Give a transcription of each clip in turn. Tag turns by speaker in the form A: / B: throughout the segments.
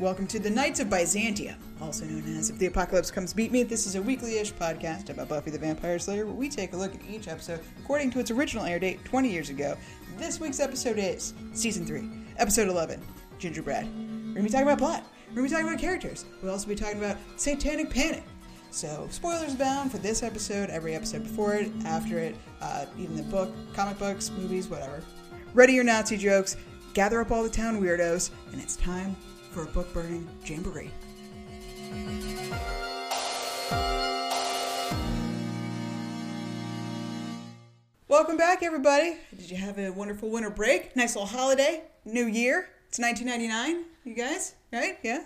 A: Welcome to the Knights of Byzantium, also known as If the Apocalypse Comes Beep Me. This is a weekly ish podcast about Buffy the Vampire Slayer where we take a look at each episode according to its original air date 20 years ago. This week's episode is Season 3, Episode 11 Gingerbread. We're going to be talking about plot, we're going to be talking about characters, we'll also be talking about Satanic Panic. So, spoilers bound for this episode, every episode before it, after it, uh, even the book, comic books, movies, whatever. Ready your Nazi jokes, gather up all the town weirdos, and it's time for a book burning jamboree. Welcome back, everybody. Did you have a wonderful winter break? Nice little holiday, new year. It's 1999, you guys, right? Yeah.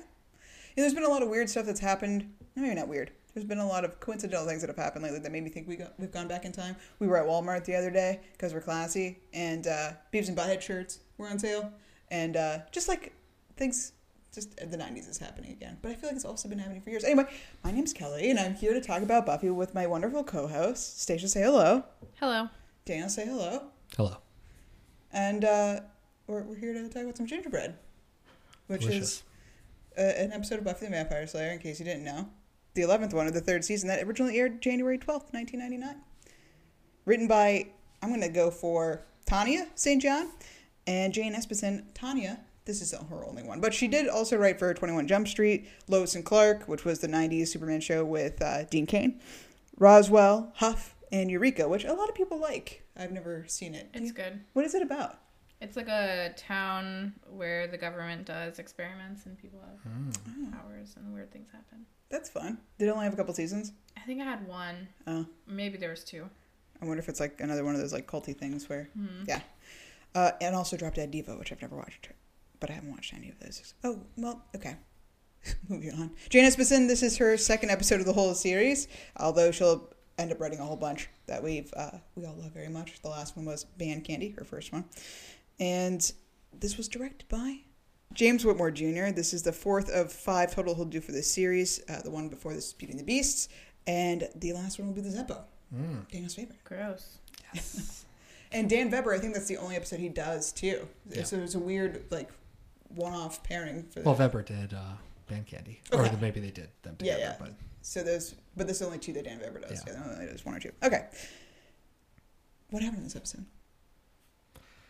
A: there's been a lot of weird stuff that's happened. No maybe not weird. There's been a lot of coincidental things that have happened lately that made me think we got, we've gone back in time. We were at Walmart the other day because we're classy, and uh, Beavis and Butthead shirts were on sale, and uh, just like things just the 90s is happening again. But I feel like it's also been happening for years. Anyway, my name's Kelly, and I'm here to talk about Buffy with my wonderful co host. Stacia, say hello.
B: Hello.
A: Daniel, say hello.
C: Hello.
A: And uh, we're, we're here to talk about some gingerbread, which Delicious. is uh, an episode of Buffy the Vampire Slayer, in case you didn't know. The 11th one of the third season that originally aired January 12th, 1999. Written by, I'm going to go for Thania St. John and Jane Espenson. Thania this is her only one. But she did also write for 21 Jump Street, Lois and Clark, which was the 90s Superman show with uh, Dean Cain, Roswell, Huff, and Eureka, which a lot of people like. I've never seen it.
B: It's good.
A: What is it about?
B: It's like a town where the government does experiments and people have mm. powers and weird things happen.
A: That's fun. Did it only have a couple seasons?
B: I think I had one. Oh. Maybe there was two.
A: I wonder if it's like another one of those like culty things where, mm-hmm. yeah. Uh, and also Drop Dead Diva, which I've never watched but I haven't watched any of those. Oh, well, okay. Moving on. Jane Espenson, this is her second episode of the whole series, although she'll end up writing a whole bunch that we've uh, we all love very much. The last one was Band Candy, her first one. And this was directed by James Whitmore Jr. This is the fourth of five total he'll do for this series. Uh, the one before this is Beauty and the Beasts. And the last one will be the Zeppo. Mm. Daniel's favorite.
B: Gross.
A: Yes. and Dan Vebber, I think that's the only episode he does too. Yeah. So it's a weird, like, one-off pairing for.
C: Well, Vebber did uh, Band Candy, okay. or maybe they did them together.
A: Yeah, yeah.
C: But
A: so there's, but there's only two that Dan Vebber does. Yeah, yeah there's one or two. Okay. What happened in this episode?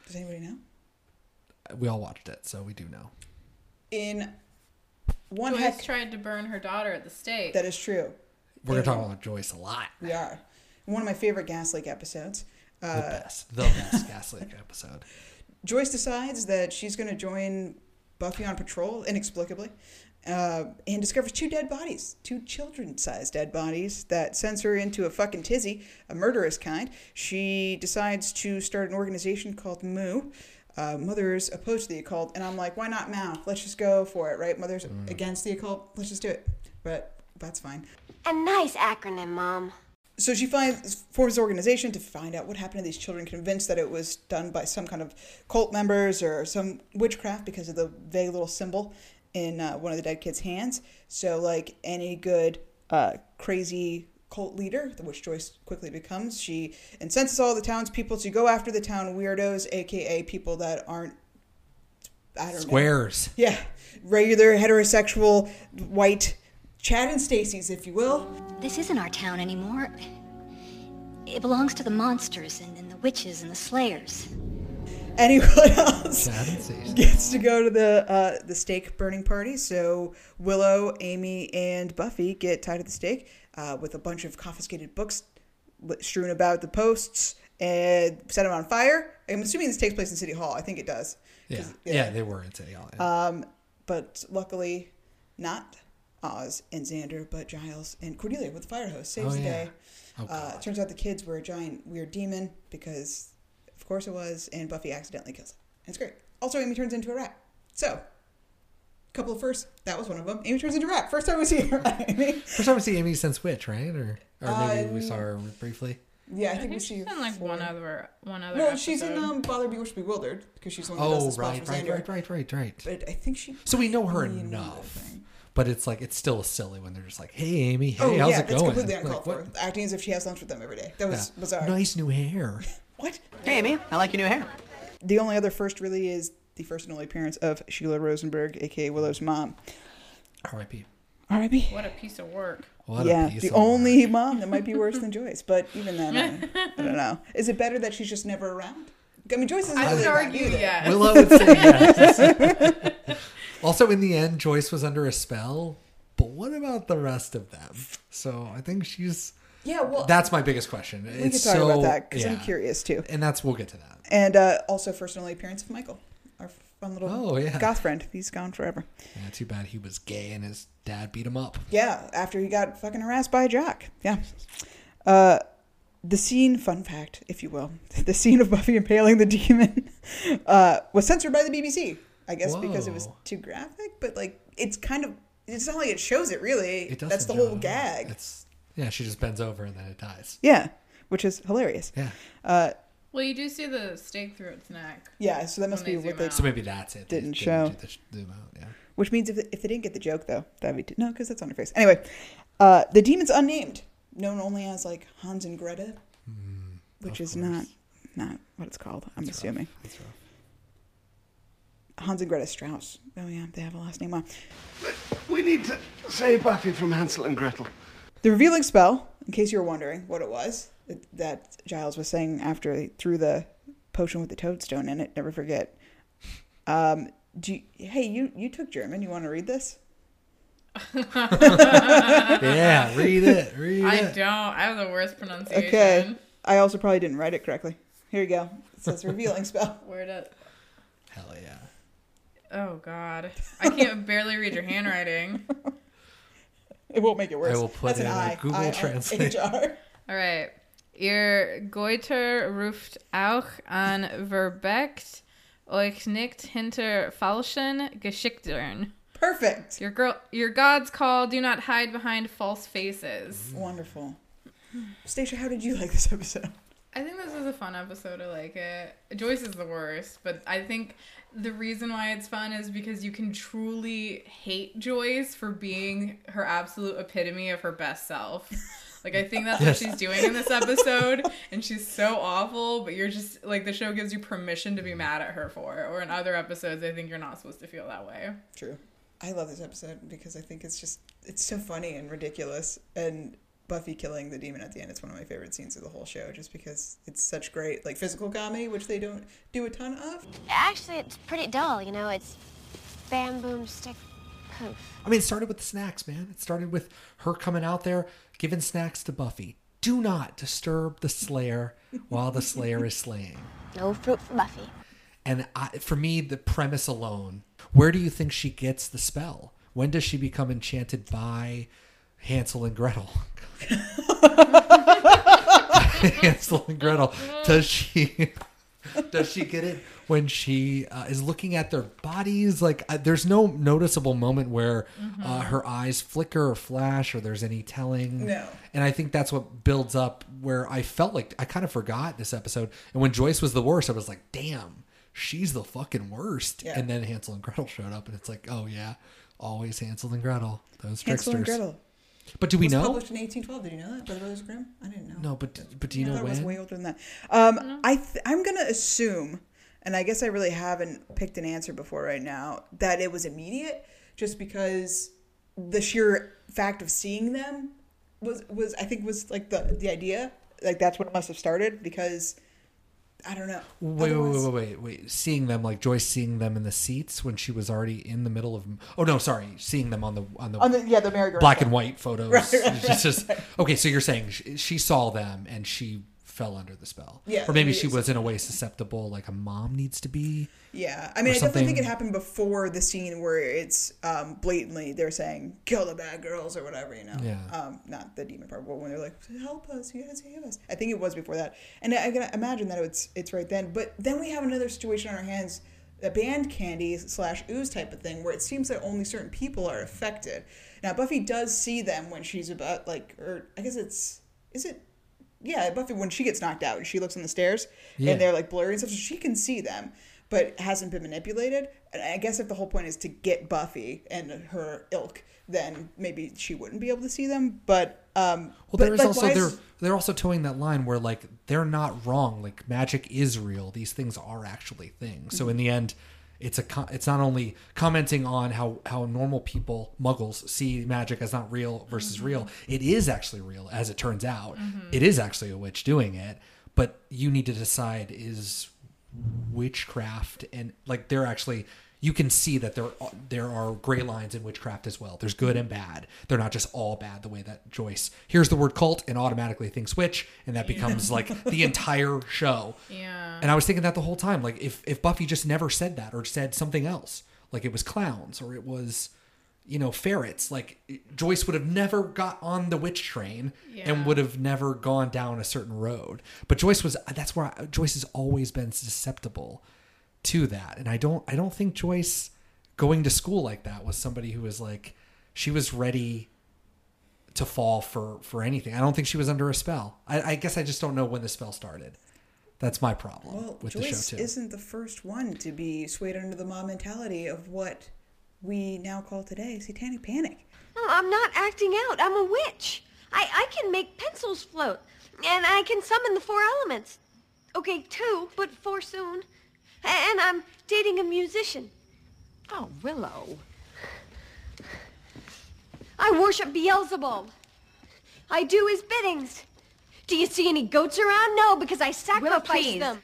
A: Does anybody know?
C: We all watched it, so we do know.
A: In one
B: Joyce heck, tried to burn her daughter at the stake.
A: That is true.
C: We're gonna talk about Joyce a lot.
A: We are. One of my favorite Gaslight episodes.
C: Uh, the best, the best Gaslight episode.
A: Joyce decides that she's going to join Buffy on patrol inexplicably, uh, and discovers two dead bodies, two children-sized dead bodies that sends her into a fucking tizzy, a murderous kind. She decides to start an organization called Moo. Uh, mothers opposed to the occult, and I'm like, why not Mao? Let's just go for it, right? Mothers mm. against the occult, let's just do it. But that's fine.
D: A nice acronym, Mom
A: so she finds forms an organization to find out what happened to these children, convinced that it was done by some kind of cult members or some witchcraft because of the vague little symbol in uh, one of the dead kids' hands. So, like any good uh, crazy cult leader, which Joyce quickly becomes, she incenses all the townspeople to go after the town weirdos, aka people that aren't I don't
C: Squares.
A: know. Yeah, regular heterosexual white Chad and Stacy's, if you will.
D: This isn't our town anymore. It belongs to the monsters and, and the witches and the slayers.
A: Anyone else gets to go to the uh, the stake burning party. So Willow, Amy, and Buffy get tied to the stake uh, with a bunch of confiscated books strewn about the posts and set them on fire. I'm assuming this takes place in City Hall. I think it does.
C: Yeah, yeah, yeah they were in City Hall.
A: Yeah. Um, but luckily, not. Oz and Xander, but Giles and Cordelia with the fire hose saves oh, the day. Oh, uh, turns out the kids were a giant weird demon because, of course, it was, and Buffy accidentally kills it. And it's great. Also, Amy turns into a rat. So, couple of firsts. That was one of them. Amy turns into a rat. First time we see her, Amy.
C: First time we see Amy since Witch, right? Or or maybe we saw her briefly.
A: Yeah, I, I
B: think,
A: think, we see
B: in like one other one other.
A: No,
B: episode.
A: she's in um, Bother Bewitched Bewildered because she's one of
C: the
A: oh,
C: best right, right, right, right, right, right.
A: But I think she.
C: So we know her enough. But it's like it's still silly when they're just like, "Hey, Amy, hey, oh, how's yeah, it going?"
A: completely uncalled like, for. Acting as if she has lunch with them every day. That was yeah. bizarre.
C: Nice new hair.
A: what?
E: Hey, Amy, I like your new hair.
A: The only other first really is the first and only appearance of Sheila Rosenberg, aka Willow's mom.
C: R.I.P.
A: R.I.P.
B: What a piece of work.
C: What
A: yeah,
C: a piece
A: the
C: of
A: only
C: work.
A: mom that might be worse than Joyce. But even then, I, I don't know. Is it better that she's just never around? I mean, Joyce isn't
B: I
A: really
B: would
A: around
B: argue
A: either.
B: yes.
C: Willow would say yes. Also, in the end, Joyce was under a spell. But what about the rest of them? So I think she's.
A: Yeah, well,
C: That's my biggest question.
A: we
C: it's
A: talk
C: so,
A: about that because I'm curious too.
C: And that's we'll get to that.
A: And uh, also, first and only appearance of Michael, our fun little
C: Oh, yeah.
A: goth friend. He's gone forever.
C: Yeah, too bad he was gay and his dad beat him up.
A: Yeah, after he got fucking harassed by a jock. Yeah. Uh, the scene, fun fact, if you will, the scene of Buffy impaling the demon uh, was censored by the BBC. I guess because it was too graphic, but like it's kind of it's not like it shows it really.
C: It does.
A: That's the whole gag.
C: It's yeah. She just bends over and then it dies.
A: Yeah, which is hilarious.
C: Yeah.
A: Uh,
B: Well, you do see the stake through its neck.
A: yeah, so that must be what they.
B: out.
C: So maybe that's it.
A: Didn't show.
C: do the zoom out, yeah.
A: Which means if if they didn't get the joke though, that'd be no, because that's on her face. Anyway, uh, the demon's unnamed, known only as like Hans and Greta, which is
C: course.
A: not not what it's called. I'm
C: That's rough.
A: assuming
C: That's rough.
A: Hans and Greta Strauss. Oh yeah, they have a last name on.
E: We need to save Buffy from Hansel and Gretel.
A: The revealing spell, in case you were wondering what it was, that- that Giles was saying after he threw the potion with the toadstone in it. Never forget. Um, do you, hey, you you took German. You want to read this?
C: yeah, read it. Read
B: I
C: it.
B: don't. I have the worst pronunciation.
A: Okay. I also probably didn't write it correctly. Here you go. It says revealing spell.
B: Word it.
C: Hell yeah.
B: Oh God, I can't barely read your handwriting.
A: It won't make it worse.
C: I will put
A: That's
C: in
A: an
C: a
A: I.
C: Google
A: I-
C: Translate.
A: HR.
B: All right. Ihr Goiter ruft auch an Verbeckt euch nicht hinter falschen Geschichtern.
A: Perfect.
B: Your girl, your God's call. Do not hide behind false faces. Mm.
A: Wonderful. Stacia, how did you like this episode?
B: I think this was a fun episode. I like it. Joyce is the worst, but I think the reason why it's fun is because you can truly hate Joyce for being her absolute epitome of her best self. Like I think that's
C: Yes.
B: what she's doing in this episode, and she's so awful. But you're just like the show gives you permission to be mm-hmm. mad at her for. it. Or in other episodes, I think you're not supposed to feel that way.
A: True. I love this episode because I think it's just it's so funny and ridiculous and Buffy killing the demon at the end is one of my favorite scenes of the whole show just because it's such great like physical comedy which they don't do a ton of.
F: Actually, it's pretty dull, you know. It's bam, boom, stick, poof.
C: I mean, it started with the snacks, man. It started with her coming out there giving snacks to Buffy. Do not disturb the Slayer while the Slayer is slaying.
F: No fruit for Buffy.
C: And I, for me, the premise alone, where do you think she gets the spell? When does she become enchanted by Hansel and Gretel? Hansel and Gretel. Does she? Does she get it when she uh, is looking at their bodies? Like, uh, there's no noticeable moment where uh, her eyes flicker or flash, or there's any telling.
A: No.
C: And I think that's what builds up where I felt like I kind of forgot this episode. And when Joyce was the worst, I was like, damn, she's the fucking worst.
A: Yeah.
C: And then Hansel and Gretel showed up, and it's like, oh yeah, always Hansel and Gretel, those
A: Hansel
C: tricksters.
A: And Gretel.
C: But do we
A: was
C: know?
A: published in 1812. Did you know that by the Brothers Grimm? I didn't know.
C: No, but but do you
A: I
C: know
A: thought it was way older than that. Um, I th- I'm gonna assume, and I guess I really haven't picked an answer before right now, that it was immediate, just because the sheer fact of seeing them was was I think was like the the idea, like that's what it must have started because I don't know.
C: Wait, wait,
A: Otherwise-
C: wait, wait, wait, wait. Seeing them like Joyce seeing them in the seats when she was already in the middle of. Oh no, sorry. Seeing them on the on the,
A: On the yeah the merry-go-round
C: black and white photos.
A: Right, right,
C: just, okay, so you're saying she, she saw them and she fell under the spell.
A: Yeah,
C: Or maybe she was in a way susceptible, like a mom needs to be.
A: Yeah, I mean, I definitely think it happened before the scene where it's um, blatantly they're saying "kill the bad girls" or whatever, you know.
C: Yeah.
A: Um, not the demon part, but when they're like "help us, you guys save us." I think it was before that, and I can imagine that it's it's right then. But then we have another situation on our hands, a band candy slash ooze type of thing, where it seems that only certain people are affected. Now Buffy does see them when she's about like, or I guess it's is it yeah, Buffy when she gets knocked out and she looks on the stairs
C: Yeah.
A: and they're like blurry and stuff, so she can see them, but hasn't been manipulated. And I guess if the whole point is to get Buffy and her ilk, then maybe she wouldn't be able to see them. But um,
C: Well,
A: but,
C: there is
A: like,
C: also they're they're also towing that line where like they're not wrong. Like magic is real. These things are actually things.
A: Mm-hmm.
C: So in the end, It's a it's not only commenting on how how normal people muggles see magic as not real versus real. Mm-hmm. It is actually real as it turns out. Mm-hmm. It is actually a witch doing it, but you need to decide is witchcraft and like they're actually you can see that there there are gray lines in witchcraft as well. There's good and bad. They're not just all bad the way that Joyce hears the word cult and automatically thinks witch and that becomes like the entire show.
B: Yeah.
C: And I was thinking that the whole time like if if Buffy just never said that or said something else, like it was clowns or it was you know ferrets, like Joyce would have never got on the witch train
B: Yeah.
C: and would have never gone down a certain road. But Joyce was that's where I, Joyce has always been susceptible to that. And I don't I don't think Joyce going to school like that was somebody who was like she was ready to fall for for anything. I don't think she was under a spell. I, I guess I just don't know when the spell started. That's my problem
A: Well,
C: with
A: Joyce
C: the show too.
A: isn't the first one to be swayed under the mob mentality of what we now call today satanic panic.
F: No, I'm not acting out. I'm a witch. I, I can make pencils float. And I can summon the four elements. Okay, two, but four soon. A- And I'm dating a musician.
G: Oh, Willow.
F: I worship Beelzebub. I do his biddings. Do you see any goats around? No, because I sacrifice
G: please.
F: them.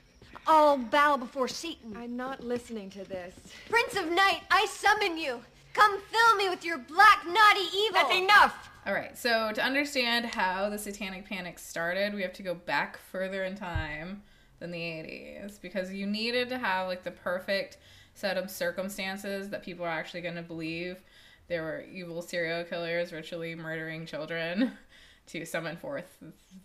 F: I'll bow before Satan.
G: I'm not listening to this.
F: Prince of Night, I summon you. Come fill me with your black, naughty evil.
G: That's enough!
B: All right, so to understand how the Satanic Panic started, we have to go back further in time than the 80s because you needed to have like the perfect set of circumstances that people are actually going to believe there were evil serial killers ritually murdering children to summon forth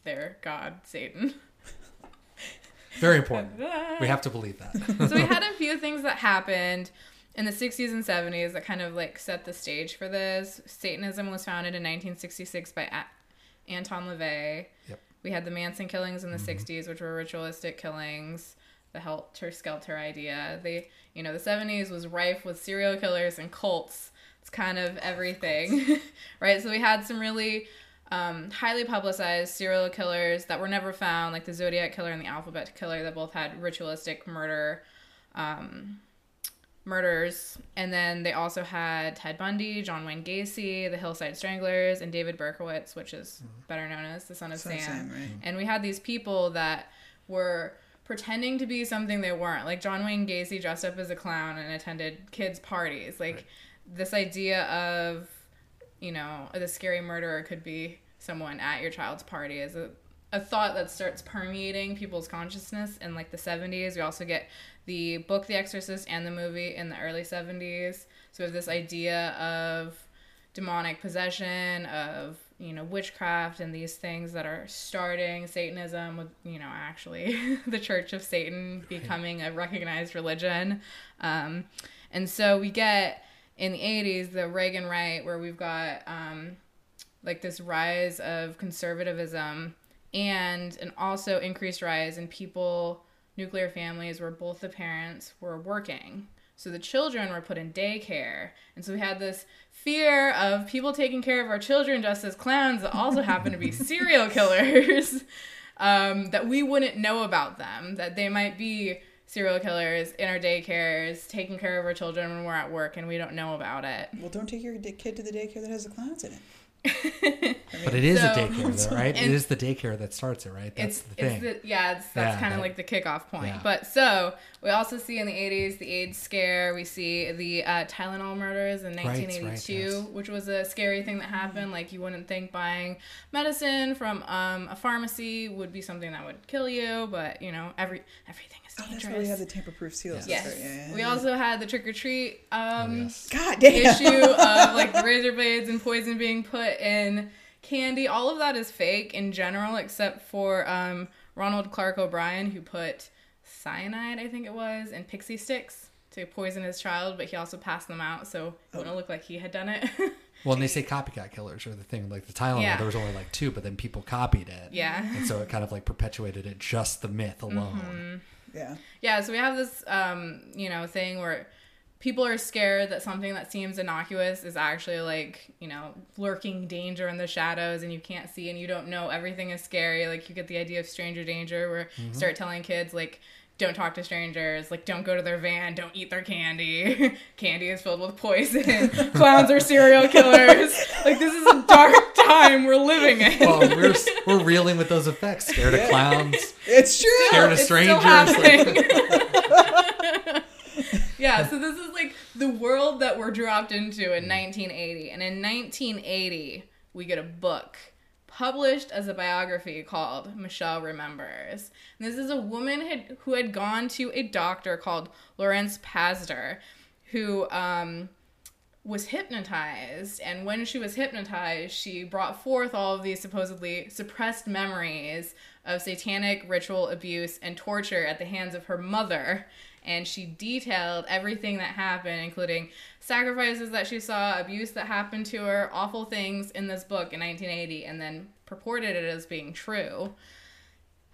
B: their god Satan.
C: Very important. we have to believe that.
B: so we had a few things that happened in the 60s and 70s that kind of like set the stage for this. Satanism was founded in 1966 by A- Anton LaVey.
C: Yep.
B: We had the Manson killings in the 60s, which were ritualistic killings. The Helter Skelter idea. They, you know, the 70s was rife with serial killers and cults. It's kind of everything, right? So we had some really um, highly publicized serial killers that were never found, like the Zodiac killer and the Alphabet killer, that both had ritualistic murder um, murders. And then they also had Ted Bundy, John Wayne Gacy, the Hillside Stranglers, and David Berkowitz, which is hmm. better known as the Son of
A: Son
B: Sam.
A: Sam, right. Hmm.
B: And we had these people that were pretending to be something they weren't. Like John Wayne Gacy dressed up as a clown and attended kids' parties. Like this idea of, you know, the scary murderer could be someone at your child's party is a, a thought that starts permeating people's consciousness in like the 70s. We also get the book The Exorcist and the movie in the early 70s. So we have this idea of demonic possession of you know witchcraft and these things that are starting satanism with you know actually the church of satan becoming a recognized religion um, and so we get in the 80s the reagan right where we've got um, like this rise of conservatism and an also increased rise in people nuclear families where both the parents were working. So the children were put in daycare. And so we had this fear of people taking care of our children just as clowns that also happen to be serial killers um, that we wouldn't know about them that they might be serial killers in our daycares taking care of our children when we're at work and we don't know about it.
A: Well, don't take your kid to the daycare that has the clowns in it.
C: But it is
B: So-
C: a daycare, though, right? It is the daycare that starts it, right? That's the thing.
B: it's the yeah it's, that's
C: Yeah,
B: kind of like the kickoff point
C: yeah.
B: but so we also see in the 80s the aids scare we see the uh, tylenol murders in
C: right,
B: 1982
C: yes.
B: which was a scary thing that happened like you wouldn't think buying medicine from um, a pharmacy would be something that would kill you but you know every everything
A: Oh, that's where we have the tamper-proof seals.
B: yes
A: That's right. Yeah, yeah,
B: we also had the trick-or-treat um,
C: Oh, yes.
A: God damn.
B: issue of like razor blades and poison being put in candy. All of that is fake in general, except for um, Ronald Clark O'Bryan, who put cyanide, I think it was, in pixie sticks to poison his child, but he also passed them out, so it wouldn't look like he had done it.
C: Well, and they say copycat killers are the thing. Like the Tylenol,
B: Yeah.
C: there was only like two, but then people copied it.
B: Yeah.
C: And so it kind of like perpetuated it, just the myth alone.
B: Mm-hmm.
A: Yeah.
B: Yeah, so we have this, um, you know, thing where people are scared that something that seems innocuous is actually like, you know, lurking danger in the shadows and you can't see and you don't know everything is scary. Like you get the idea of stranger danger where you start telling kids like don't talk to strangers, like don't go to their van, don't eat their candy. candy is filled with poison. Clowns are serial killers. Like this is a dark time we're living in.
C: Well, we're we're reeling with those effects. Scared of clowns.
A: It's true.
C: Scared of
B: It's still
C: strangers.
B: yeah, so this is like the world that we're dropped into in 1980. And in 1980, we get a book published as a biography called Michelle Remembers. And this is a woman had, who had gone to a doctor called Lawrence Pazder, who um, was hypnotized. And when she was hypnotized, she brought forth all of these supposedly suppressed memories of satanic ritual abuse and torture at the hands of her mother. And she detailed everything that happened, including sacrifices that she saw, abuse that happened to her, awful things in this book in 1980, and then purported it as being true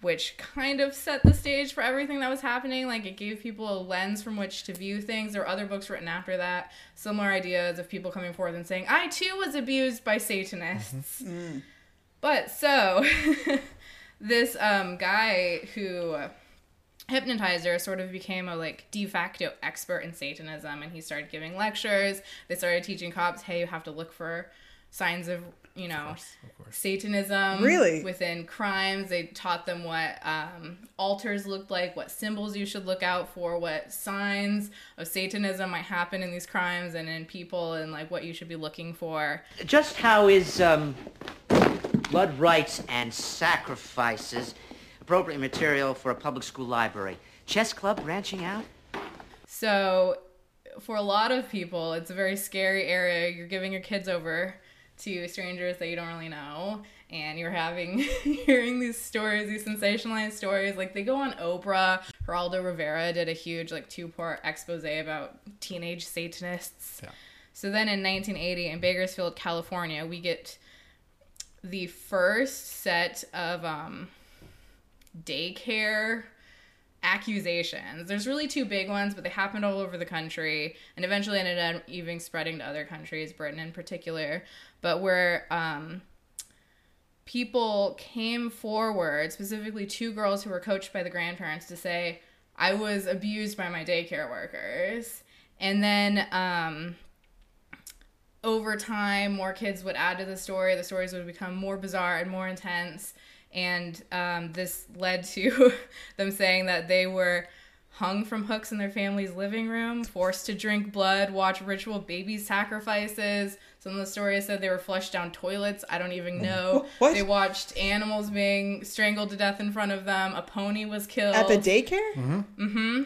B: which kind of set the stage for everything that was happening. Like it gave people a lens from which to view things. There were other books written after that, similar ideas of people coming forth and saying, "I too was abused by Satanists." Mm-hmm. Mm. But so, this um, guy who uh, hypnotized her sort of became a like de facto expert in Satanism, and he started giving lectures. They started teaching cops, "Hey, you have to look for signs of." You know, Satanism
A: Really?
B: within crimes. They taught them what um, altars looked like, what symbols you should look out for, what signs of Satanism might happen in these crimes and in people, and like what you should be looking for.
H: Just how is um, blood rites and sacrifices appropriate material for a public school library? Chess club branching out?
B: So, for a lot of people, it's a very scary area. You're giving your kids over to strangers that you don't really know, and you're having hearing these stories, these sensationalized stories. Like they go on Oprah. Geraldo Rivera did a huge like two part expose about teenage Satanists.
C: Yeah.
B: So then in 1980 in Bakersfield, California, we get the first set of um, daycare accusations. There's really two big ones, but they happened all over the country and eventually ended up even spreading to other countries, Britain in particular. But where um, people came forward, specifically two girls who were coached by the grandparents, to say, I was abused by my daycare workers. And then um, over time, more kids would add to the story. The stories would become more bizarre and more intense. And um, this led to them saying that they were hung from hooks in their family's living room, forced to drink blood, watch ritual baby sacrifices. Some of the stories said they were flushed down toilets. I don't even know.
A: What?
B: They watched animals being strangled to death in front of them. A pony was killed.
A: At the daycare?
C: Mm-hmm.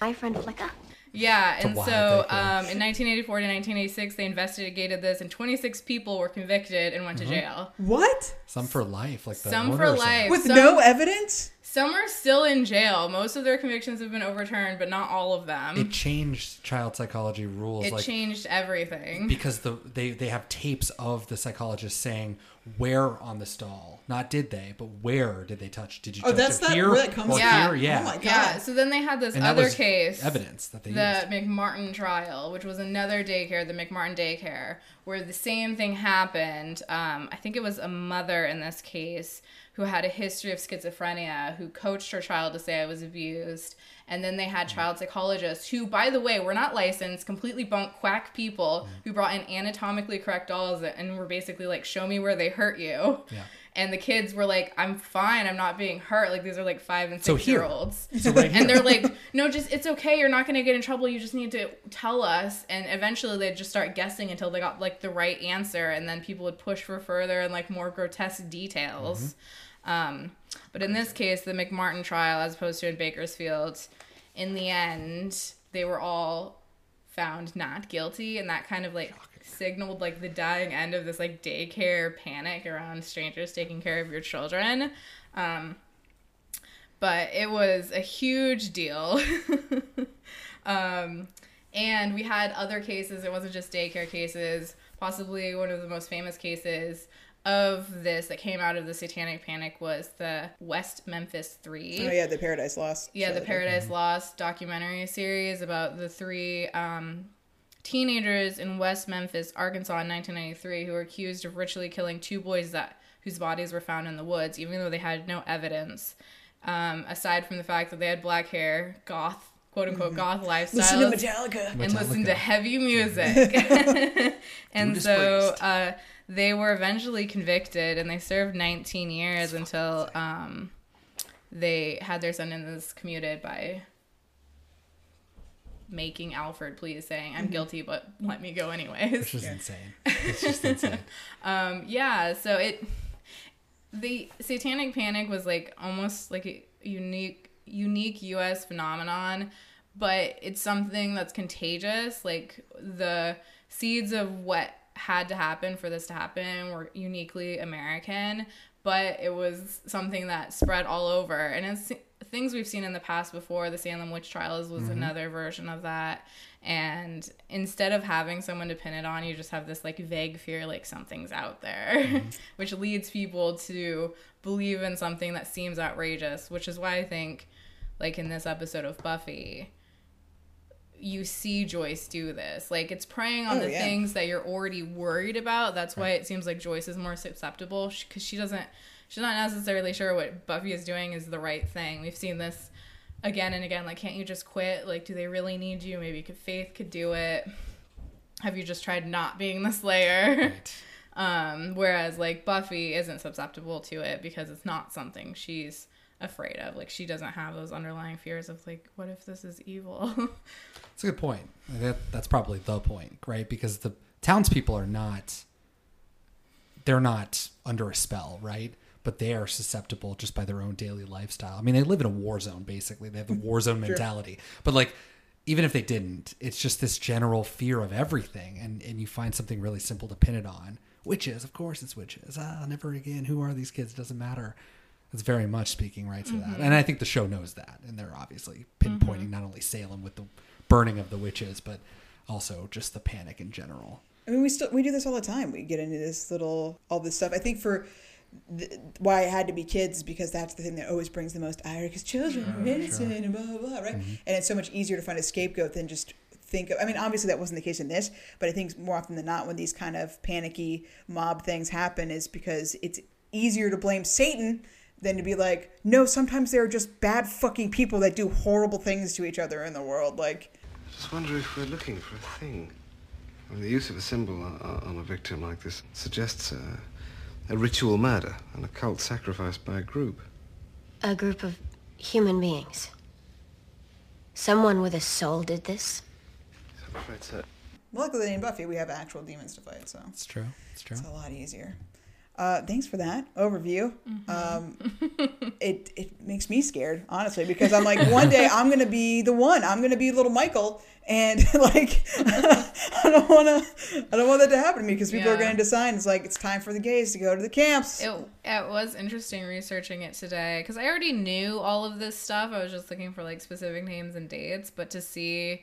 F: My friend Flicka.
B: Yeah, and so um, in 1984 to 1986, they investigated this, and 26 people were convicted and went to jail.
A: What?
C: Some for life, like the
B: Some for life.
A: With
B: Some-
A: no evidence?
B: Some are still in jail. Most of their convictions have been overturned, but not all of them.
C: It changed child psychology rules.
B: It
C: like
B: changed everything.
C: because the they they have tapes of the psychologist saying where on the stall, not did they, but where did they touch? Did you
A: Oh,
C: touch
A: that's
C: it
A: that-
C: here
A: where that comes
C: or
B: Yeah.
C: here? Yeah,
A: Oh my God.
B: Yeah, so then they had this
C: and
B: other case.
C: evidence that they
B: the
C: used.
B: McMartin trial, which was another daycare, the McMartin daycare, where the same thing happened. Um, I think it was a mother in this case who had a history of schizophrenia who coached her child to say I was abused. And then they had child psychologists who, by the way, were not licensed, completely bunk quack people who brought in anatomically correct dolls and were basically like, show me where they hurt you.
C: Yeah.
B: And the kids were like, I'm fine, I'm not being hurt. Like these are like five and six
C: here.
B: year olds.
C: So right.
B: And they're like, no, just it's okay. You're not going to get in trouble. You just need to tell us. And eventually they'd just start guessing until they got like the right answer. And then people would push for further and like more grotesque details. Um, but in this case, the McMartin trial, as opposed to in Bakersfield, in the end, they were all found not guilty. And that kind of like signaled like the dying end of this like daycare panic around strangers taking care of your children. Um, but it was a huge deal. um, and we had other cases. It wasn't just daycare cases. Possibly one of the most famous cases of this that came out of the satanic panic was the West Memphis Three.
A: Oh, yeah, the Paradise Lost.
B: Yeah, the Paradise Lost documentary series about the three um, teenagers in West Memphis, Arkansas, in 1993, who were accused of ritually killing two boys that whose bodies were found in the woods, even though they had no evidence. Um, aside from the fact that they had black hair, goth, quote unquote, goth
A: Mm-hmm. Listen to Metallica.
B: and listen to heavy music. and so uh, they were eventually convicted, and they served 19 years until um, they had their sentences commuted by making Alford pleas, saying, "I'm guilty, but let me go anyways."
C: Which is insane. It's just insane.
B: Um, yeah, so it the satanic panic was like almost like a unique unique US phenomenon, but it's something that's contagious. Like the seeds of what had to happen for this to happen were uniquely American, but it was something that spread all over. And it's things we've seen in the past before. The Salem witch trials was mm-hmm. another version of that. And instead of having someone to pin it on, you just have this like vague fear like something's out there, mm-hmm. which leads people to believe in something that seems outrageous, which is why I think like in this episode of Buffy, you see Joyce do this. Like it's preying on
A: Oh,
B: the
A: yeah.
B: things that you're already worried about. That's why it seems like Joyce is more susceptible because she doesn't. She's not necessarily sure what Buffy is doing is the right thing. We've seen this again and again. Like, can't you just quit? Like, do they really need you? Maybe could Faith could do it. Have you just tried not being the Slayer? Um, whereas like Buffy isn't susceptible to it because it's not something she's afraid of. Like she doesn't have those underlying fears of like, what if this is evil?
C: It's a good point. That, that's probably the point, right? Because the townspeople are not, they're not under a spell, right? But they are susceptible just by their own daily lifestyle. I mean, they live in a war zone, basically. They have the war zone mentality. But like, even if they didn't, it's just this general fear of everything. And, and you find something really simple to pin it on. Witches, of course it's witches. Ah, never again. Who are these kids? Doesn't matter. It's very much speaking right to that. And I think the show knows that. And they're obviously pinpointing not only Salem with the burning of the witches, but also just the panic in general.
A: I mean, we still we do this all the time. We get into this little all this stuff. I think for th- why it had to be kids because that's the thing that always brings the most ire because children are innocent and blah blah blah, right? Mm-hmm. And it's so much easier to find a scapegoat than just think of. I mean, obviously that wasn't the case in this, but I think more often than not, when these kind of panicky mob things happen, is because it's easier to blame Satan than to be like, no, sometimes there are just bad fucking people that do horrible things to each other in the world, like.
E: I just wonder if we're looking for a thing. I mean, the use of a symbol on, on a victim like this suggests a, a ritual murder, an occult sacrifice by a group.
I: A group of human beings. Someone with a soul did this?
E: I'm afraid so.
A: Luckily in Buffy, we have actual demons to fight, so
C: It's true. It's true.
A: it's a lot easier. Uh, thanks for that overview. Um, it it makes me scared, honestly, because I'm like, one day I'm gonna be the one. I'm gonna be little Michael, and like, I don't want to. I don't want that to happen to me because people are gonna decide it's like it's time for the gays to go to the camps.
B: It, it was interesting researching it today because I already knew all of this stuff. I was just looking for like specific names and dates, but to see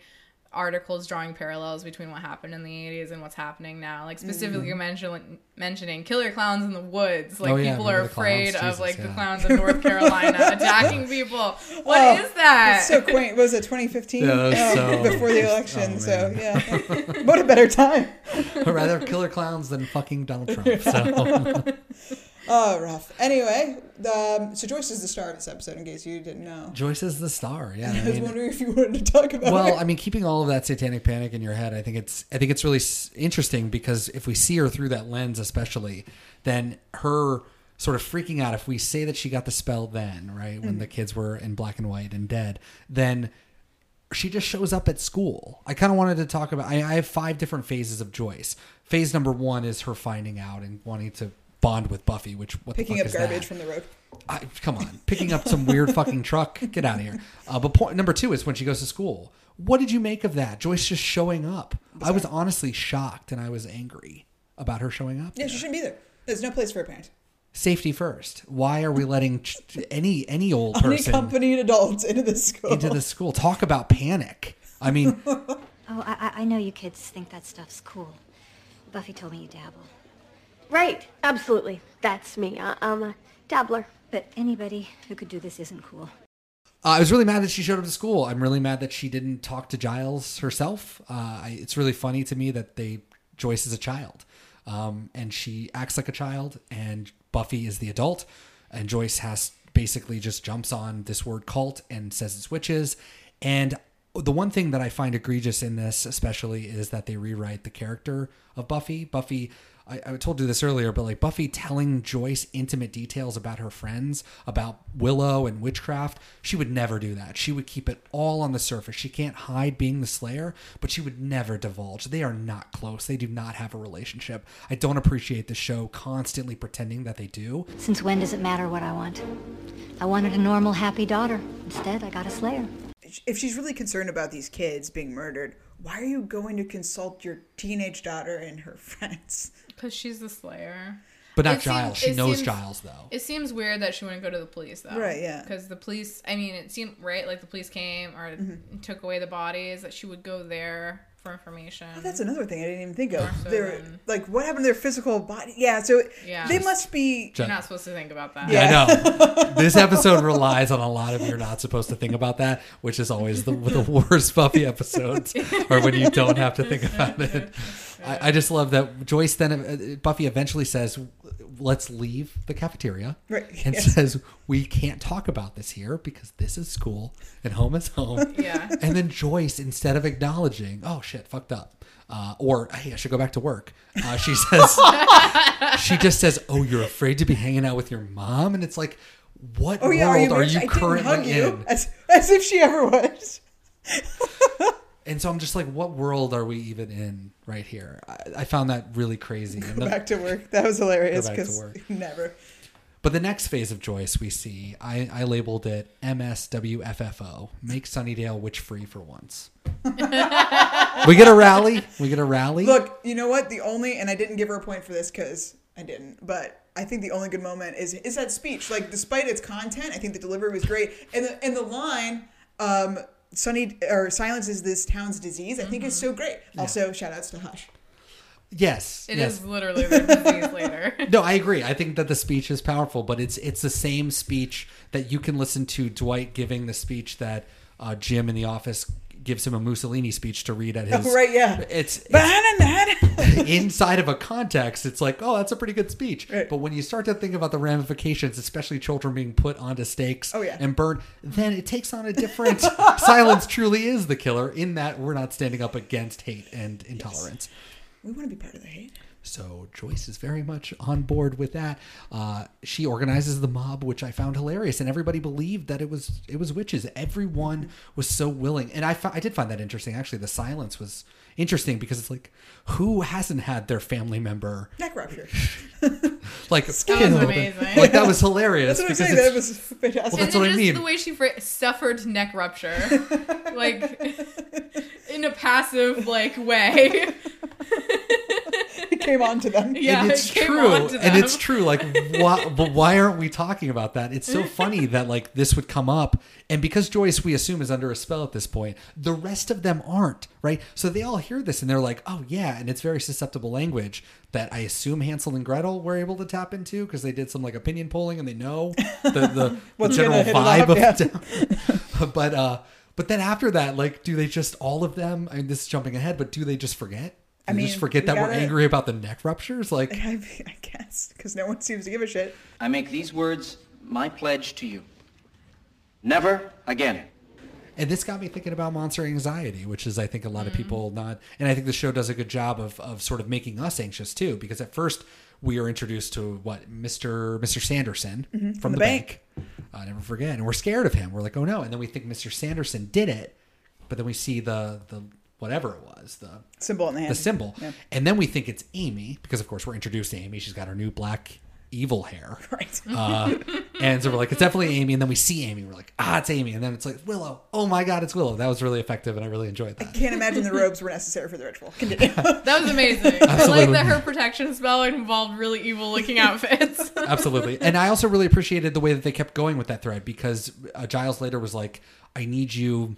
B: articles drawing parallels between what happened in the 80s and what's happening now, like specifically mm-hmm. mention, mentioning killer clowns in the woods. Like
C: Oh, yeah,
B: people are
C: remember the clowns?
B: afraid of
C: Jesus,
B: like the
C: clowns
B: cloowns in North Carolina attacking people. Oh, what is that?
A: It's so quaint. Was it 2015?
C: Yeah,
A: Oh,
C: so-
A: before the oh, election.
C: Oh,
A: so yeah, what a better time.
C: I'd rather killer clowns than fucking Donald Trump. So
A: Oh, rough. Anyway, um, so Joyce is the star of this episode, in case you didn't know.
C: Joyce is the star. Yeah.
A: I
C: I
A: was
C: mean,
A: wondering if you wanted to talk about
C: well,
A: it.
C: I mean, keeping all of that satanic panic in your head, I think it's I think it's really s- interesting because if we see her through that lens, especially, then her sort of freaking out. If we say that she got the spell then, right when the kids were in black and white and dead, then she just shows up at school. I kind of wanted to talk about. I, I have five different phases of Joyce. Phase number one is her finding out and wanting to bond with Buffy, which what
A: Picking
C: the
A: up
C: fuck is
A: garbage
C: that?
A: from the road.
C: I, come on, picking up some weird fucking truck. Get out of here. Uh, but point number two is when she goes to school. What did you make of that? Joyce just showing up. I was honestly shocked and I was angry about her showing up.
A: Yeah, she shouldn't be there. There's no place for a parent.
C: Safety first. Why are we letting ch- any any old person
A: Unaccompanied adults into the school.
C: into the school? Talk about panic. I mean,
D: Oh, I, I- I know you kids think that stuff's cool. Buffy told me you dabble.
F: Right, absolutely. That's me. I- I'm a dabbler.
D: But anybody who could do this isn't cool.
C: Uh, I was really mad that she showed up to school. I'm really mad that she didn't talk to Giles herself. Uh, I, it's really funny to me that they Joyce is a child, um, and she acts like a child, and Buffy is the adult, and Joyce has basically just jumps on this word cult and says it's witches. And the one thing that I find egregious in this, especially, is that they rewrite the character of Buffy. Buffy, I, I told you this earlier, but like Buffy telling Joyce intimate details about her friends, about Willow and witchcraft, she would never do that. She would keep it all on the surface. She can't hide being the Slayer, but she would never divulge. They are not close. They do not have a relationship. I don't appreciate the show constantly pretending that they do.
D: Since when does it matter what I want? I wanted a normal, happy daughter. Instead, I got a slayer.
A: If she's really concerned about these kids being murdered, why are you going to consult your teenage daughter and her friends?
B: Because she's the Slayer.
C: But not
B: It seem-
C: Giles. She knows
B: seems-
C: Giles, though.
B: It seems weird that she wouldn't go to the police though.
A: Right, yeah.
B: Because the police, I mean, it seemed right, like the police came or
A: Mm-hmm.
B: took away the bodies, that she would go there for information.
A: Oh, that's another thing I didn't even think of.
B: More so
A: Their
B: than-
A: like what happened to their physical body? Yeah, so
B: Yeah.
A: they must be.
B: You're not supposed to think about that.
C: Yeah, I know. this episode relies on a lot of you're not supposed to think about that, which is always the, the worst Buffy episodes, or when you don't have to think about it. I, I just love that Joyce then uh, Buffy eventually says, "Let's leave the cafeteria,"
A: Right,
C: and
A: yes.
C: says, "We can't talk about this here because this is school and home is home."
B: Yeah.
C: And then Joyce, instead of acknowledging, "Oh shit, fucked up," uh, or "Hey, I should go back to work," uh, she says, she just says, "Oh, you're afraid to be hanging out with your mom," and it's like, what
A: Oh yeah, are you,
C: world are
A: married?
C: you
A: I didn't hug
C: currently
A: you
C: in?
A: as as if she ever was.
C: And so I'm just like, what world are we even in right here? I, I found that really crazy. And
A: Go
C: the-
A: back to work. That was hilarious
C: Go back to
A: because
C: work.
A: never.
C: but the next phase of Joyce we see, I, I labeled it MSWFFO, make Sunnydale witch free for once. we get a rally. We get a rally.
A: Look, you know what? The only and I didn't give her a point for this because I didn't, but I think the only good moment is is that speech. Like, despite its content, I think the delivery was great, and the and the line. Um, Sunny or silence is this town's disease. I think is so great. Also, shout outs to Hush.
C: yes.
B: It
C: yes.
B: is literally their disease later.
C: No, I agree. I think that the speech is powerful, but it's it's the same speech that you can listen to Dwight giving the speech that uh, Jim in the office gives him a Mussolini speech to read at oh, his.
A: Oh, right, yeah.
C: It's, it's inside of a context. It's like, oh, that's a pretty good speech.
A: Right.
C: But when you start to think about the ramifications, especially children being put onto stakes
A: Oh, yeah.
C: and burned, then it takes on a different. silence truly is the killer. In that we're not standing up against hate and intolerance.
A: we want to be part of the hate.
C: So Joyce is very much on board with that. Uh, she organizes the mob, which I found hilarious, and everybody believed that it was it was witches. Everyone was so willing, and I I did find that interesting. Actually, the silence was interesting because it's like who hasn't had their family member
A: Neck rupture.
C: like
B: That
C: killed?
B: was amazing.
C: Like that was hilarious
A: That's what I'm
C: because
A: saying. That was fantastic.
C: Well,
B: and
C: that's
B: then
C: what I
B: just
C: mean.
B: the way she fra- suffered neck rupture, like in a passive like way.
A: it came on to them.
B: Yeah,
C: and it's
B: it came
C: true
B: on to
C: and it's true like why, but why aren't we talking about that it's so funny that like this would come up and because joyce we assume is under a spell at this point the rest of them aren't right so they all hear this and they're like oh yeah and it's very susceptible language that i assume hansel and gretel were able to tap into because they did some like opinion polling and they know the, the, the general
A: gonna hit it
C: vibe
A: off,
C: of
A: yeah.
C: but uh but then after that like do they just all of them i mean this is jumping ahead but do they just forget
A: I
C: they
A: mean,
C: just forget
A: we
C: that we're angry about the neck ruptures like
A: I, I guess because no one seems to give a shit.
J: I make these words my pledge to you. Never again.
C: And this got me thinking about monster anxiety, which is I think a lot of mm-hmm. people not and I think the show does a good job of of sort of making us anxious too, because at first we are introduced to what Mr. Mr. Sanderson mm-hmm. from,
A: the
C: the,
A: bank.
C: bank. I never forget. And we're scared of him. We're like, oh no. And then we think Mr. Sanderson did it, but then we see the the whatever it was, the
A: Symbol in the hand.
C: the symbol.
A: Yeah.
C: And then we think it's Amy, because of course we're introduced to Amy. She's got her new black evil hair.
A: Right.
C: Uh, and so we're like, it's definitely Amy. And then we see Amy. We're like, ah, it's Amy. And then it's like, Willow. Oh my God, it's Willow. That was really effective. And I really enjoyed that.
A: I can't imagine the robes were necessary for the ritual.
B: That was amazing. I like that her protection spell involved really evil looking outfits.
C: Absolutely. And I also really appreciated the way that they kept going with that thread because uh, Giles later was like, I need you.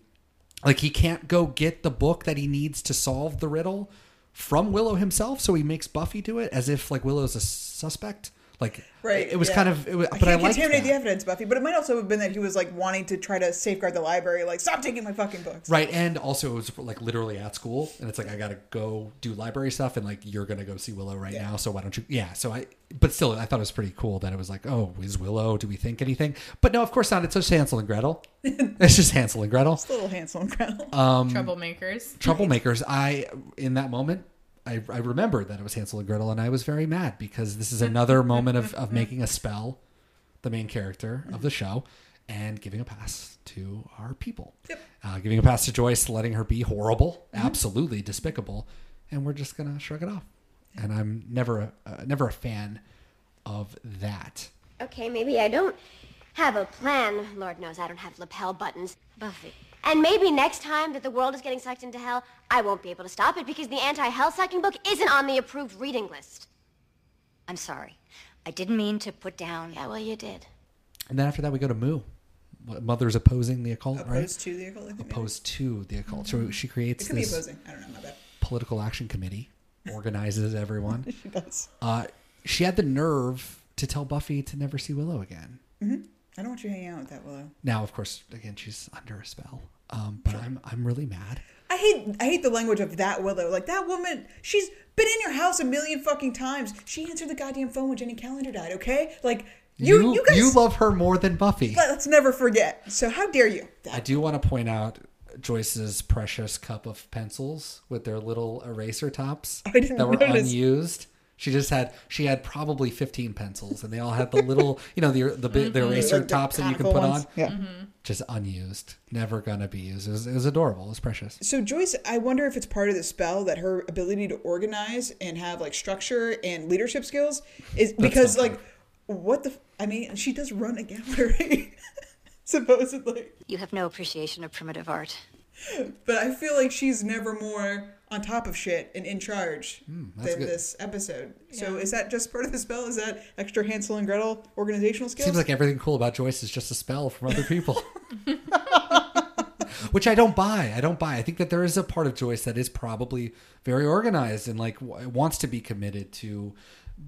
C: Like, he can't go get the book that he needs to solve the riddle from Willow himself. So he makes Buffy do it as if, like, Willow's a suspect. Like,
A: Right.
C: It was
A: yeah.
C: kind of, it was,
A: I
C: but I
A: can't
C: liked
A: contaminate
C: that.
A: the evidence, Buffy. But it might also have been that he was like wanting to try to safeguard the library, like stop taking my fucking books.
C: Right, and also it was like literally at school, and it's like I gotta go do library stuff, and like you're gonna go see Willow right
A: Yeah.
C: now, so why don't you? Yeah, so I, but still, I thought it was pretty cool that it was like, oh, is Willow? Do we think anything? But no, of course not. It's just Hansel and Gretel. it's just Hansel and Gretel.
A: It's little Hansel and Gretel.
C: Um,
B: Troublemakers.
C: troublemakers. I in that moment, I, I remembered that it was Hansel and Gretel, and I was very mad because this is another moment of, of making a spell, the main character of the show, and giving a pass to our people.
A: Yep.
C: Uh, giving a pass to Joyce, letting her be horrible, absolutely despicable, and we're just gonna shrug it off. And I'm never a, uh, never a fan of that.
I: Okay, maybe I don't have a plan. Lord knows I don't have lapel buttons. Buffy. And maybe next time that the world is getting sucked into hell, I won't be able to stop it because the anti-hell sucking book isn't on the approved reading list.
D: I'm sorry. I didn't mean to put down.
I: Yeah, well, you did.
C: And then after that, we go to Moo. Mother's opposing the occult, right?
A: Opposed to the occult, I think. maybe.
C: Opposed to the occult. So she creates
A: It be
C: this
A: opposing. I don't know.
C: Political action committee, organizes everyone.
A: She does.
C: Uh, she had the nerve to tell Buffy to never see Willow again.
A: I don't want you hanging out with that Willow.
C: Now, of course, again, she's under a spell. Um, but I'm I'm really mad.
A: I hate I hate the language of that Willow. Like that woman, she's been in your house a million fucking times. She answered the goddamn phone when Jenny Calendar died. Okay, like you
C: You
A: you, guys.
C: love her more than Buffy.
A: let's never forget. So how dare you?
C: I do want to point out Joyce's precious cup of pencils with their little eraser tops
A: I didn't
C: that were
A: notice.
C: unused. She just had she had probably 15 pencils and they all had the little, you know, the the, bi- the mm-hmm. eraser
A: Like the
C: tops that you can put
A: ones.
C: on.
A: Yeah. Mm-hmm.
C: Just unused. Never gonna be used. It was, it was adorable. It was precious.
A: So Joyce, I wonder if it's part of the spell that her ability to organize and have like structure and leadership skills is because
C: something.
A: like what the I mean, she does run a gallery supposedly.
D: You have no appreciation of primitive art.
A: But I feel like she's never more on top of shit and in charge
C: hmm, that's
A: than
C: good.
A: this episode. So is that just part of the spell? Is that extra Hansel and Gretel organizational skills?
C: Seems like everything cool about Joyce is just a spell from other people. Which I don't buy. I don't buy. I think that there is a part of Joyce that is probably very organized and like w- wants to be committed to.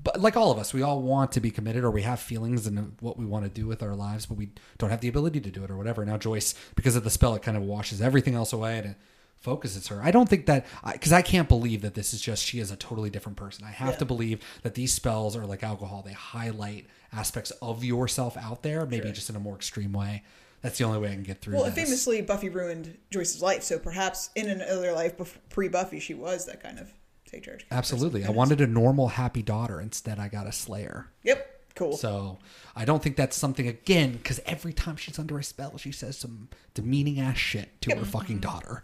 C: But like all of us, we all want to be committed, or we have feelings and what we want to do with our lives, but we don't have the ability to do it, or whatever. Now Joyce, because of the spell, it kind of washes everything else away and it focuses her. I don't think that because I, can't believe that this is just she is a totally different person. I have
A: Yeah.
C: to believe that these spells are like alcohol; they highlight aspects of yourself out there, maybe just in a more extreme way. That's the only way I can get through.
A: well,
C: this.
A: famously, Buffy ruined Joyce's life. So perhaps in another life pre Buffy, she was that kind of take charge.
C: Absolutely, I wanted a normal, happy daughter. Instead, I got a Slayer.
A: Yep. Cool.
C: So I don't think that's something again because every time she's under a spell, she says some demeaning ass shit to her fucking
I: mm-hmm. daughter.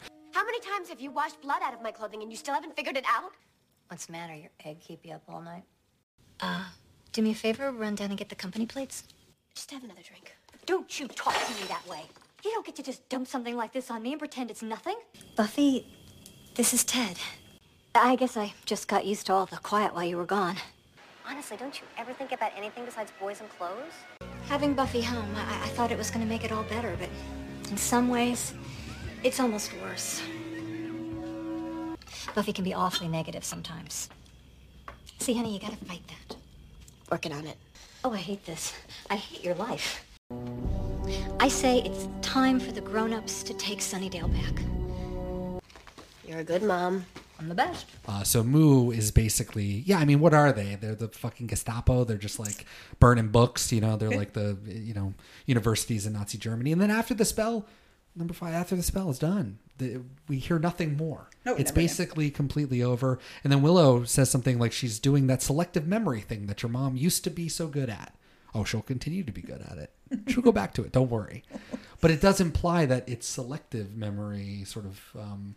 I: Times have you washed blood out of my clothing and you still haven't figured it out?
D: What's the matter? Your egg keep you up all night? Uh, do me a favor, run down and get the company plates.
I: Just have another drink.
D: Don't you talk to me that way. You don't get to just dump something like this on me and pretend it's nothing. Buffy, this is Ted. I guess I just got used to all the quiet while you were gone.
I: Honestly, don't you ever think about anything besides boys and clothes?
D: Having Buffy home, I, I thought it was going to make it all better, but in some ways, it's almost worse. Buffy can be awfully negative sometimes. See, honey, you gotta fight that.
I: Working on it.
D: Oh, I hate this. I hate your life. I say it's time for the grown-ups to take Sunnydale back.
I: You're a good mom.
D: I'm the best.
C: Uh, so Moo is basically, yeah. I mean, what are they? They're the fucking Gestapo. They're just like burning books. You know, they're like the you know universities in Nazi Germany. And then after the spell, number five, after the spell is done, the, we hear nothing more.
A: No,
C: it's basically completely over. And then Willow says something like she's doing that selective memory thing that your mom used to be so good at. Oh, she'll continue to be good at it. She'll go back to it. Don't worry. But it does imply that it's selective memory, sort of. Um,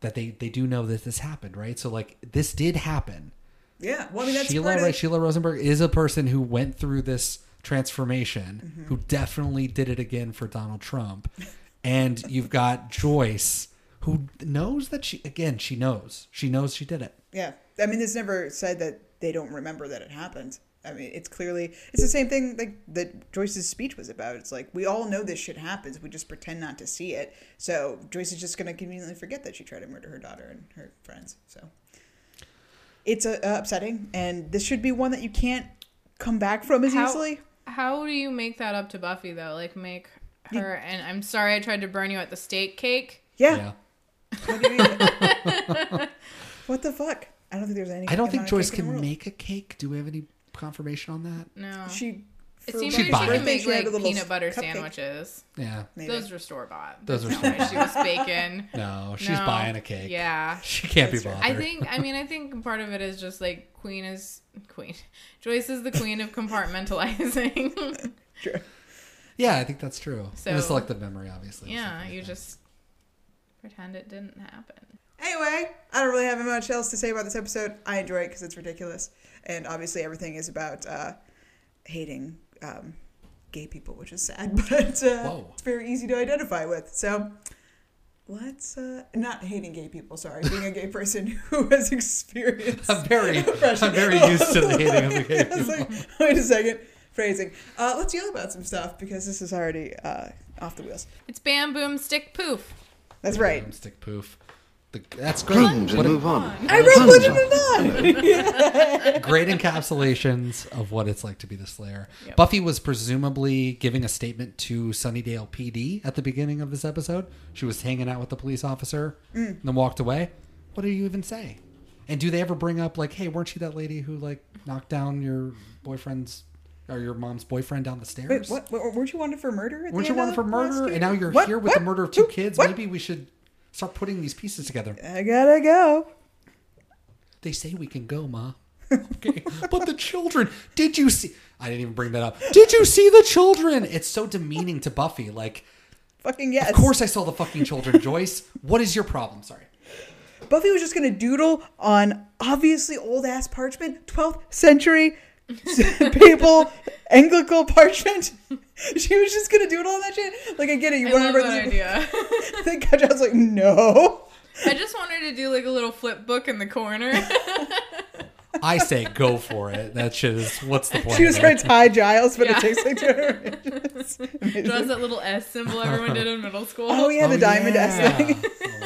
C: that they they do know that this happened, right? So like this did happen.
A: Yeah. Well, I mean, that's
C: Sheila right, Sheila Rosenberg is a person who went through this transformation,
A: Mm-hmm.
C: who definitely did it again for Donald Trump. And you've got Joyce who knows that she again, she knows. She knows she did it.
A: Yeah. I mean, it's never said that they don't remember that it happened. I mean, it's clearly it's the same thing like that Joyce's speech was about. It's like we all know this shit happens. We just pretend not to see it. So Joyce is just going to conveniently forget that she tried to murder her daughter and her friends. So it's uh, upsetting, and this should be one that you can't come back from as
B: How-
A: easily.
B: How do you make that up to Buffy though? Like make her and I'm sorry I tried to burn you at the stake cake.
A: Yeah.
C: Yeah.
A: What the fuck? I don't think there's any.
C: I don't think Joyce
A: cake in the
C: can make a cake. Do we have any confirmation on that?
B: No.
A: She.
B: it seems like she
C: it.
B: can make
A: She
B: like peanut butter
A: cupcake.
B: sandwiches.
C: Yeah.
A: Maybe.
B: Those are store bought.
C: Those are
B: not why she was bacon.
C: No, she's
B: No.
C: buying a cake.
B: Yeah.
C: She can't be
A: That's right.
C: bothered.
B: I think I mean I think part of it is just like Queen is Queen. Joyce is the queen of compartmentalizing.
A: True.
C: Yeah, I think that's true.
B: So-
C: and a selective memory, obviously.
B: yeah,
C: something
B: you
C: like
B: just pretend it didn't happen.
A: Anyway, I don't really have much else to say about this episode. I enjoy it because it's ridiculous, and obviously everything is about uh, hating um, gay people, which is sad, but uh, it's very easy to identify with. So let's uh, not hating gay people. Sorry, being a gay person who has experienced.
C: that. I'm very,
A: oppression.
C: I'm very used to the hating of the gay
A: I was
C: people.
A: like, wait a second, phrasing. Uh, let's yell about some stuff because this is already uh, off the wheels.
B: It's bam boom stick poof.
A: That's right.
C: Stick poof. The, that's great.
E: Plunge
C: What
E: and
C: a-
E: move on.
A: I wrote Legend of None.
C: great encapsulations of what it's like to be the Slayer.
B: Yep.
C: Buffy was presumably giving a statement to Sunnydale PD at the beginning of this episode. She was hanging out with the police officer
A: Mm.
C: and then walked away. What do you even say? And do they ever bring up like, "Hey, weren't you that lady who like knocked down your boyfriend's or your mom's boyfriend down the stairs?
A: Wait, what? what? Weren't you wanted for murder?
C: Weren't you wanted for murder? And now you're
A: What?
C: here with the murder of two kids. Maybe we should start putting these pieces together.
A: I gotta go.
C: They say we can go, Ma. Okay. but the children, did you see? I didn't even bring that up. Did you see the children? It's so demeaning to Buffy. Like,
A: Fucking yes.
C: of course I saw the fucking children, Joyce. What is your problem? Sorry.
A: Buffy was just gonna doodle on obviously old ass parchment, 12th century papal Anglican parchment. She was just gonna doodle on that shit. Like I get it, you
B: I
A: wanted
B: love
A: to
B: that idea.
A: Thank God, I was like, no.
B: I just wanted to do like a little flip book in the corner.
C: I say go for it. That shit is, what's the point?
A: She just
C: of it?
A: writes hi Giles, but
B: Yeah.
A: it takes like 200 pages. Amazing.
B: Draws that little S symbol everyone did in middle school.
A: Oh yeah, the
C: Oh,
A: diamond
C: yeah.
A: S thing.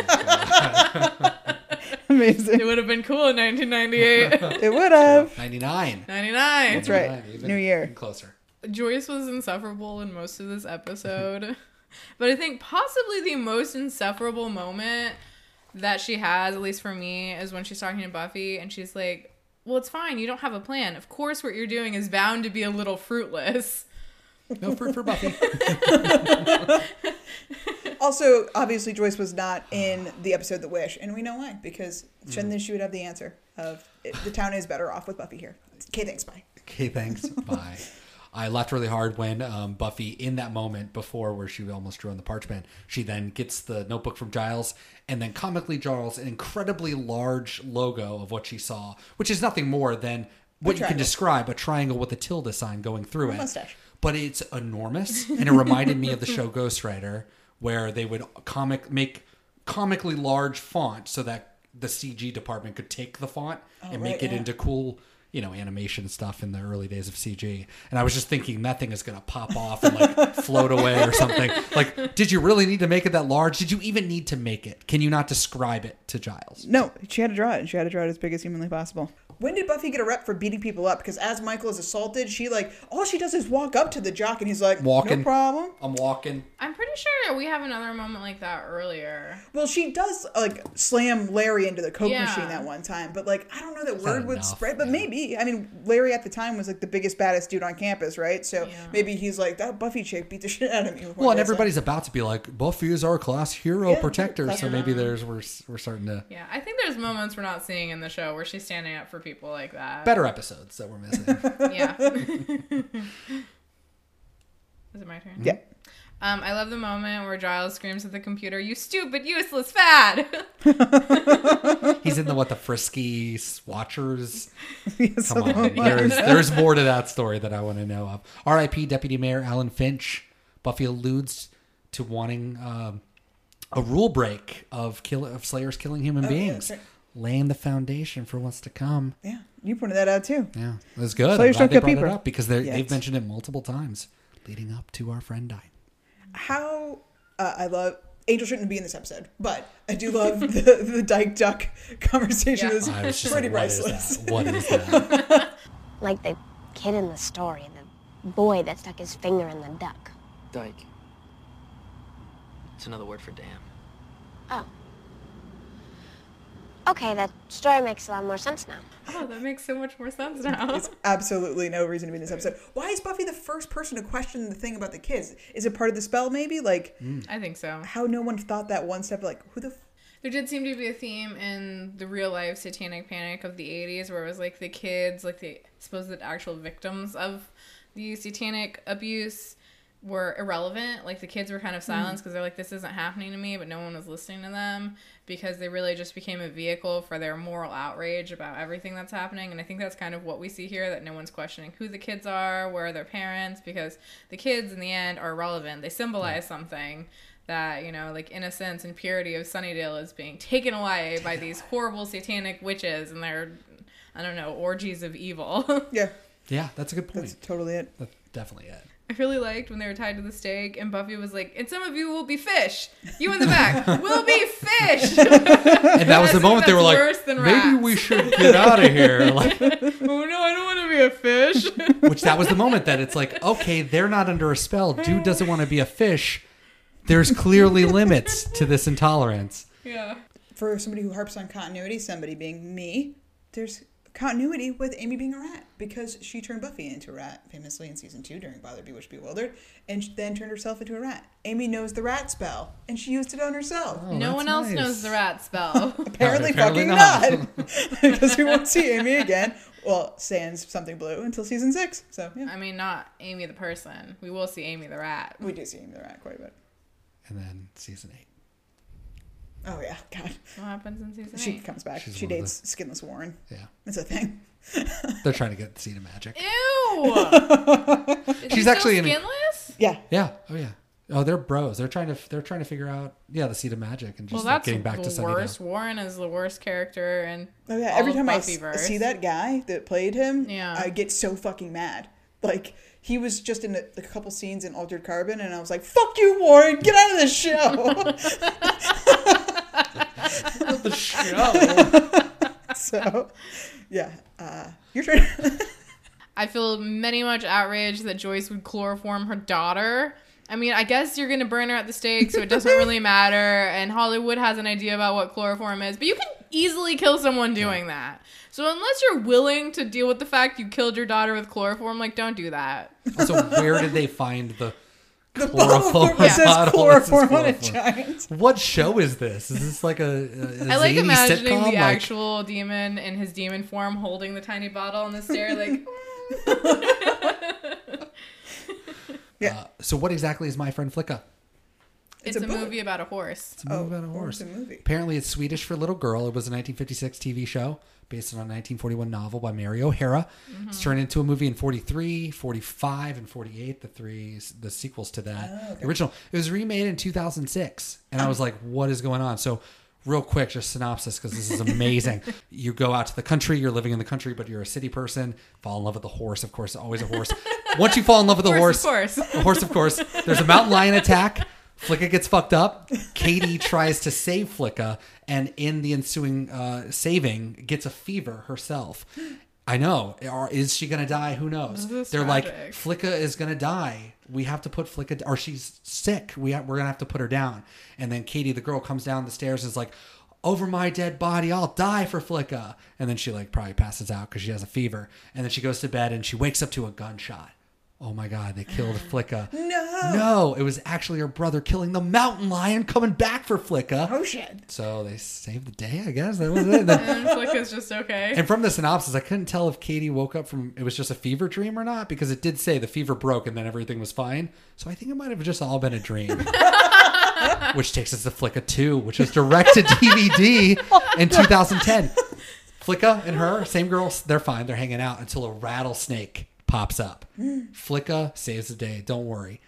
A: Oh, Amazing.
B: It would have been cool in 1998.
A: It would have.
C: 99.
B: 99.
A: That's right.
C: 99, even-
A: New year.
C: even Closer.
B: Joyce was insufferable in most of this episode. but I think possibly the most insufferable moment that she has, at least for me, is when she's talking to Buffy and she's like, Well, it's fine. You don't have a plan. Of course, what you're doing is bound to be a little fruitless.
C: No fruit for Buffy.
A: Also, obviously, Joyce was not in the episode The Wish, and we know why. Because then she would have the answer of the town is better off with Buffy here. Okay, thanks, bye.
C: Okay, thanks. Bye. I laughed really hard when um, Buffy, in that moment before where she almost drew on the parchment, she then gets the notebook from Giles and then comically draws an incredibly large logo of what she saw, which is nothing more than what you can describe a triangle with a tilde sign going through
A: A
C: it.
A: mustache.
C: But it's enormous, and it reminded me of the show Ghostwriter, where they would comic make comically large font so that the CG department could take the font oh, and
A: right,
C: make it
A: yeah.
C: into cool, you know, animation stuff in the early days of CG. And I was just thinking that thing is going to pop off and like float away or something. Like, did you really need to make it that large? Did you even need to make it? Can you not describe it to Giles?
A: No, she had to draw it, and she had to draw it as big as humanly possible. When did Buffy get a rep for beating people up? Because as Michael is assaulted, she like all she does is walk up to the jock, and he's like,
C: Walking.
A: "No problem."
C: I'm walking.
B: I'm pretty sure we have another moment like that earlier.
A: Well, she does like slam Larry into the coke
B: Yeah.
A: machine that one time, but like I don't know that
C: not
A: word would
C: enough,
A: spread. But maybe I mean Larry at the time was like the biggest baddest dude on campus, right? So
B: Yeah.
A: maybe he's like that Buffy chick beat the shit out of me.
C: Well, and everybody's about to be like, Buffy is our class hero
A: Yeah,
C: protector. So
A: hero.
C: maybe there's we're we're starting to
B: Yeah, I think there's moments we're not seeing in the show where she's standing up for people like that.
C: better episodes that we're missing.
B: Yeah. Is it my turn?
A: Yeah.
B: Um, I love the moment where Giles screams at the computer, "You stupid, useless fad!"
C: He's in the what the frisky swatchers.
A: Yes,
C: Come on, there's there's more to that story that I want to know of. R.I.P. Deputy Mayor Alan Finch. Buffy alludes to wanting um, a rule break of kill of Slayers killing human
A: Oh,
C: beings,
A: that's right.
C: Laying the foundation for what's to come.
A: Yeah, you pointed that out too.
C: Yeah, it was good.
A: Slayers
C: I'm glad
A: don't
C: they
A: kill people.
C: up because they're-
A: Yet.
C: they've mentioned it multiple times leading up to our friend dying.
A: How uh, I love Angel shouldn't be in this episode, but I do love the the Dyke Duck conversation.
B: Yeah.
A: Is
C: I was just
A: pretty
C: like, what is
A: priceless.
C: that? What is that?
I: Like they kid in the story, the boy that stuck his finger in the duck.
J: Dyke. It's another word for dam.
I: Oh. Okay, that story makes a lot more sense now.
B: Oh, that makes so much more sense now.
A: There's absolutely no reason to be in this episode. Why is Buffy the first person to question the thing about the kids? Is it part of the spell, maybe? Like, mm.
B: I think so.
A: how no one thought that one step, like, who the f-
B: There did seem to be a theme in the real life satanic panic of the 80s where it was like the kids, like the supposed actual victims of the satanic abuse were irrelevant. Like the kids were kind of silenced mm. because they're like, this isn't happening to me, but no one was listening to them because they really just became a vehicle for their moral outrage about everything that's happening. And I think that's kind of what we see here that no one's questioning who the kids are, where are their parents, because the kids in the end are relevant. They symbolize something that you know like innocence and purity of sunnydale is being taken away by these horrible satanic witches and their i don't know orgies of evil
A: Yeah,
C: Yeah, that's a good point.
A: that's totally it.
C: That's definitely it.
B: I really liked when they were tied to the stake and buffy was like and some of you will be fish you in the back will be fish
C: And that was the moment they were like,
B: worse than
C: maybe we should get out of here. Like,
B: oh no i don't want to be a fish
C: which that was the moment that it's like, okay, they're not under a spell. Dude doesn't want to be a fish. There's clearly limits to this intolerance.
B: yeah
A: For somebody who harps on continuity, somebody being me, there's continuity with Amy being a rat because she turned Buffy into a rat famously in season two during Bother Bewitched Bewildered, and then turned herself into a rat. Amy knows the rat spell, and she used it on herself.
C: Oh,
B: no
C: that's
B: one else
C: nice.
B: knows the rat spell
A: Apparently,
C: apparently
A: fucking
C: not.
A: not, because we won't see Amy again. Well, sans something blue until season six. So yeah,
B: i mean not amy the person we will see amy the rat
A: we do see Amy the rat quite a bit.
C: And then season eight.
A: Oh yeah, God,
B: what happens in season
A: she
B: eight?
A: comes back.
C: She's
A: she
C: one of
A: dates Skinless Warren.
C: Yeah.
A: It's a thing.
C: They're trying to get the seed of magic.
B: Ew! Is
C: She's
B: still
C: actually in-
B: skinless.
A: Yeah,
C: Yeah. Oh yeah. Oh, they're bros. They're trying to they're trying to figure out yeah the seed of magic and
B: Well,
C: just like,
B: that's
C: getting back
B: the
C: to Sunnydale.
B: worst. Warren is the worst character, and
A: Oh yeah,
B: all
A: every
B: of
A: time I s-
B: Buffyverse.
A: see that guy that played him,
B: Yeah.
A: I get so fucking mad. Like he was just in a, a couple scenes in Altered Carbon, and I was like, "Fuck you, Warren! Get out of this show." so, yeah, uh, your turn.
B: I feel many much outraged that Joyce would chloroform her daughter. I mean, I guess you're gonna burn her at the stake, so it doesn't really matter. And Hollywood has an idea about what chloroform is, but you can easily kill someone doing that. So unless you're willing to deal with the fact you killed your daughter with chloroform, like don't do that.
C: Also, where did they find the
A: the bottle
C: chloroform?
A: that says
C: bottle that says
A: chloroform on a giant.
C: What show is this? Is this like a, a, a
B: I like
C: zany
B: imagining
C: sitcom?
B: the
C: Like,
B: actual demon in his demon form holding the tiny bottle on the stair, like.
C: uh, so what exactly is my friend Flicka?
B: It's,
A: It's
B: a,
A: a
B: movie about a horse.
C: It's a movie
A: Oh,
C: about a horse.
A: it's a movie.
C: Apparently, it's Swedish for little girl. It was a 1956 TV show based on a 1941 novel by Mary O'Hara. It's mm-hmm. turned into a movie in 43, 45, and 48. The three, the sequels to that. Oh, the original. It was remade in 2006, and I was like, "What is going on?" So. Real quick, just synopsis because this is amazing. you go out to the country, you're living in the country, but you're a city person. Fall in love with the horse, of course, always a horse. Once you fall in love with the
B: Horse,
C: horse,
B: of course.
C: the horse, of course. There's a mountain lion attack. Flicka gets fucked up. Katie tries to save Flicka, and in the ensuing uh, saving, gets a fever herself. I know. Or is she gonna die? Who knows? They're like. Flicka is gonna die. We have to put Flicka, or she's sick. We have, we're gonna have to put her down. And then Katie, the girl, comes down the stairs and is like, "Over my dead body, I'll die for Flicka." And then she like probably passes out because she has a fever. And then she goes to bed and she wakes up to a gunshot. Oh my god, they killed Flicka.
A: No.
C: No, it was actually her brother killing the mountain lion coming back for Flicka.
A: Oh shit.
C: So they saved the day, I guess. That was it.
B: And mm, Flicka's just okay.
C: and from the synopsis, I couldn't tell if Katie woke up from it was just a fever dream or not because it did say the fever broke and then everything was fine. So I think it might have just all been a dream. which takes us to Flicka 2, which was direct to DVD in 2010. Flicka and her, same girls, they're fine. They're hanging out until a rattlesnake pops up. Flicka saves the day. Don't worry.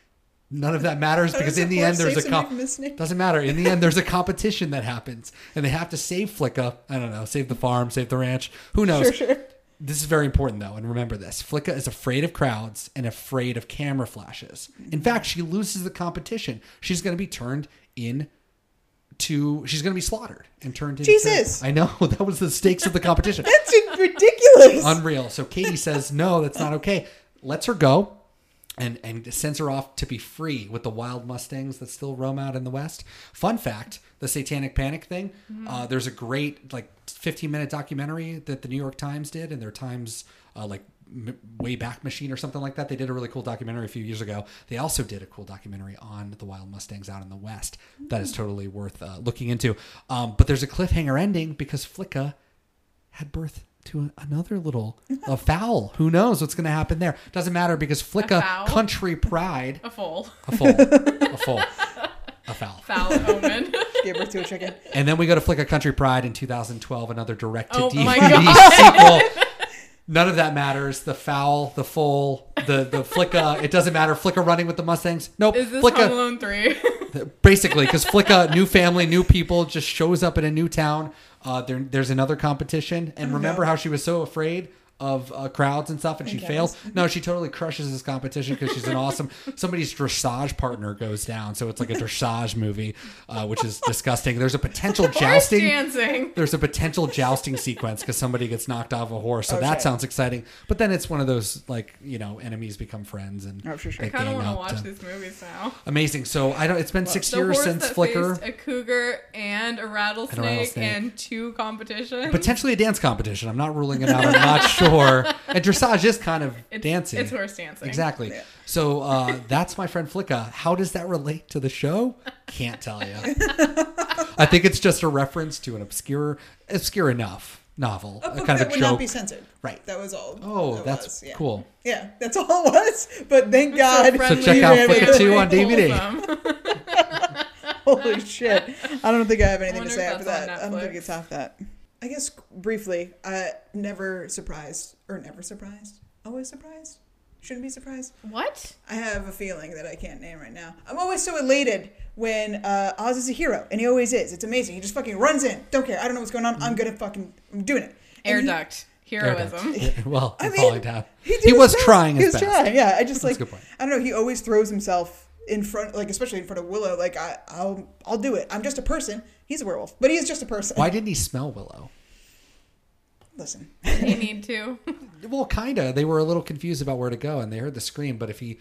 C: None of that matters because in the end there's a comp-
A: from a snake?
C: doesn't matter. In the end there's a competition that happens and they have to save Flicka. I don't know, save the farm, save the ranch. Who knows?
A: Sure, sure.
C: This is very important though, and remember this. Flicka is afraid of crowds and afraid of camera flashes. In mm-hmm. fact, she loses the competition. She's going to be turned in to she's going to be slaughtered and turned into
A: Jesus.
C: I know, that was the stakes of the competition.
A: That's ridiculous. Ridiculous.
C: Unreal. So Katie says, no, that's not okay. Lets her go and, and sends her off to be free with the wild Mustangs that still roam out in the West. Fun fact the Satanic Panic thing, uh, there's a great, like, 15 minute documentary that the New York Times did in their Times, uh, like, m- way back machine or something like that. They did a really cool documentary a few years ago. They also did a cool documentary on the wild Mustangs out in the West that is totally worth uh, looking into. Um, but there's a cliffhanger ending because Flicka had birth to another little a fowl. Who knows what's going to happen there? Doesn't matter because Flicka
B: fowl?
C: Country Pride
B: A foal.
C: a foal, a foal, a fowl.
B: Foul omen.
A: Gave birth to a chicken.
C: And then we go to Flicka Country Pride in 2012, another direct to
B: Oh
C: DVD
B: God.
C: sequel. None of that matters. The fowl, the foal, the the Flicka. It doesn't matter. Flicka running with the Mustangs. Nope.
B: Is this
C: Flicka,
B: Home Alone 3?
C: basically because Flicka, new family, new people, just shows up in a new town. Uh, there, there's another competition, and remember how she was so afraid of uh, crowds and stuff, and she fails. No, she totally crushes this competition because she's an awesome. Somebody's dressage partner goes down, so it's like a dressage movie, uh, which is disgusting. There's a potential jousting.
B: dancing.
C: There's a potential jousting sequence because somebody gets knocked off a horse, so that sounds exciting. But then it's one of those like you know enemies become friends and
A: Oh, sure, sure.
B: I kind of want to watch these movies now.
C: Amazing. So I don't. It's been six
B: The
C: years since
B: Flicka. a cougar and a rattlesnake and,
C: rattlesnake.
B: two competitions.
C: potentially a dance competition. I'm not ruling it out. I'm not sure. And dressage is kind of
B: It's-
C: dancing.
B: it's horse dancing.
C: Exactly.
A: Yeah.
C: So uh, that's my friend Flicka. How does that relate to the show? Can't tell you. I think it's just a reference to an obscure, obscure enough novel,
A: A book
C: kind
A: that
C: of a
A: would
C: joke.
A: not be censored.
C: Right.
A: That was all.
C: Oh,
A: that
C: that's
A: was, yeah.
C: cool.
A: Yeah, that's all it was. But thank God.
B: friendly,
C: check out Flicka
A: it.
C: 2 on DVD.
A: Holy shit! I don't think I have anything to say after that. I don't think it's off that. I guess briefly, uh, never surprised or never surprised, always surprised. Shouldn't be surprised.
B: what?
A: I have a feeling that I can't name right now. I'm always so elated when uh, Oz is a hero, and he always is. It's amazing. He just fucking runs in. Don't care. I don't know what's going on. I'm gonna fucking. I'm doing it.
B: Air
A: And he-
B: duct. Heroism.
C: Yeah, well,
A: I
C: that's
A: mean,
C: all
A: He, did
C: He was
A: best.
C: trying
A: He was
C: best.
A: trying. Yeah, I just
C: That's
A: like.
C: a good point.
A: I don't know. He always throws himself in front, like especially in front of Willow. Like I, I'll, I'll do it. I'm just a person. He's a werewolf, but he is just a person.
C: Why didn't he smell Willow?
A: Listen,
B: you need to.
C: Well, kind of. They were a little confused about where to go, and they heard the scream. But if he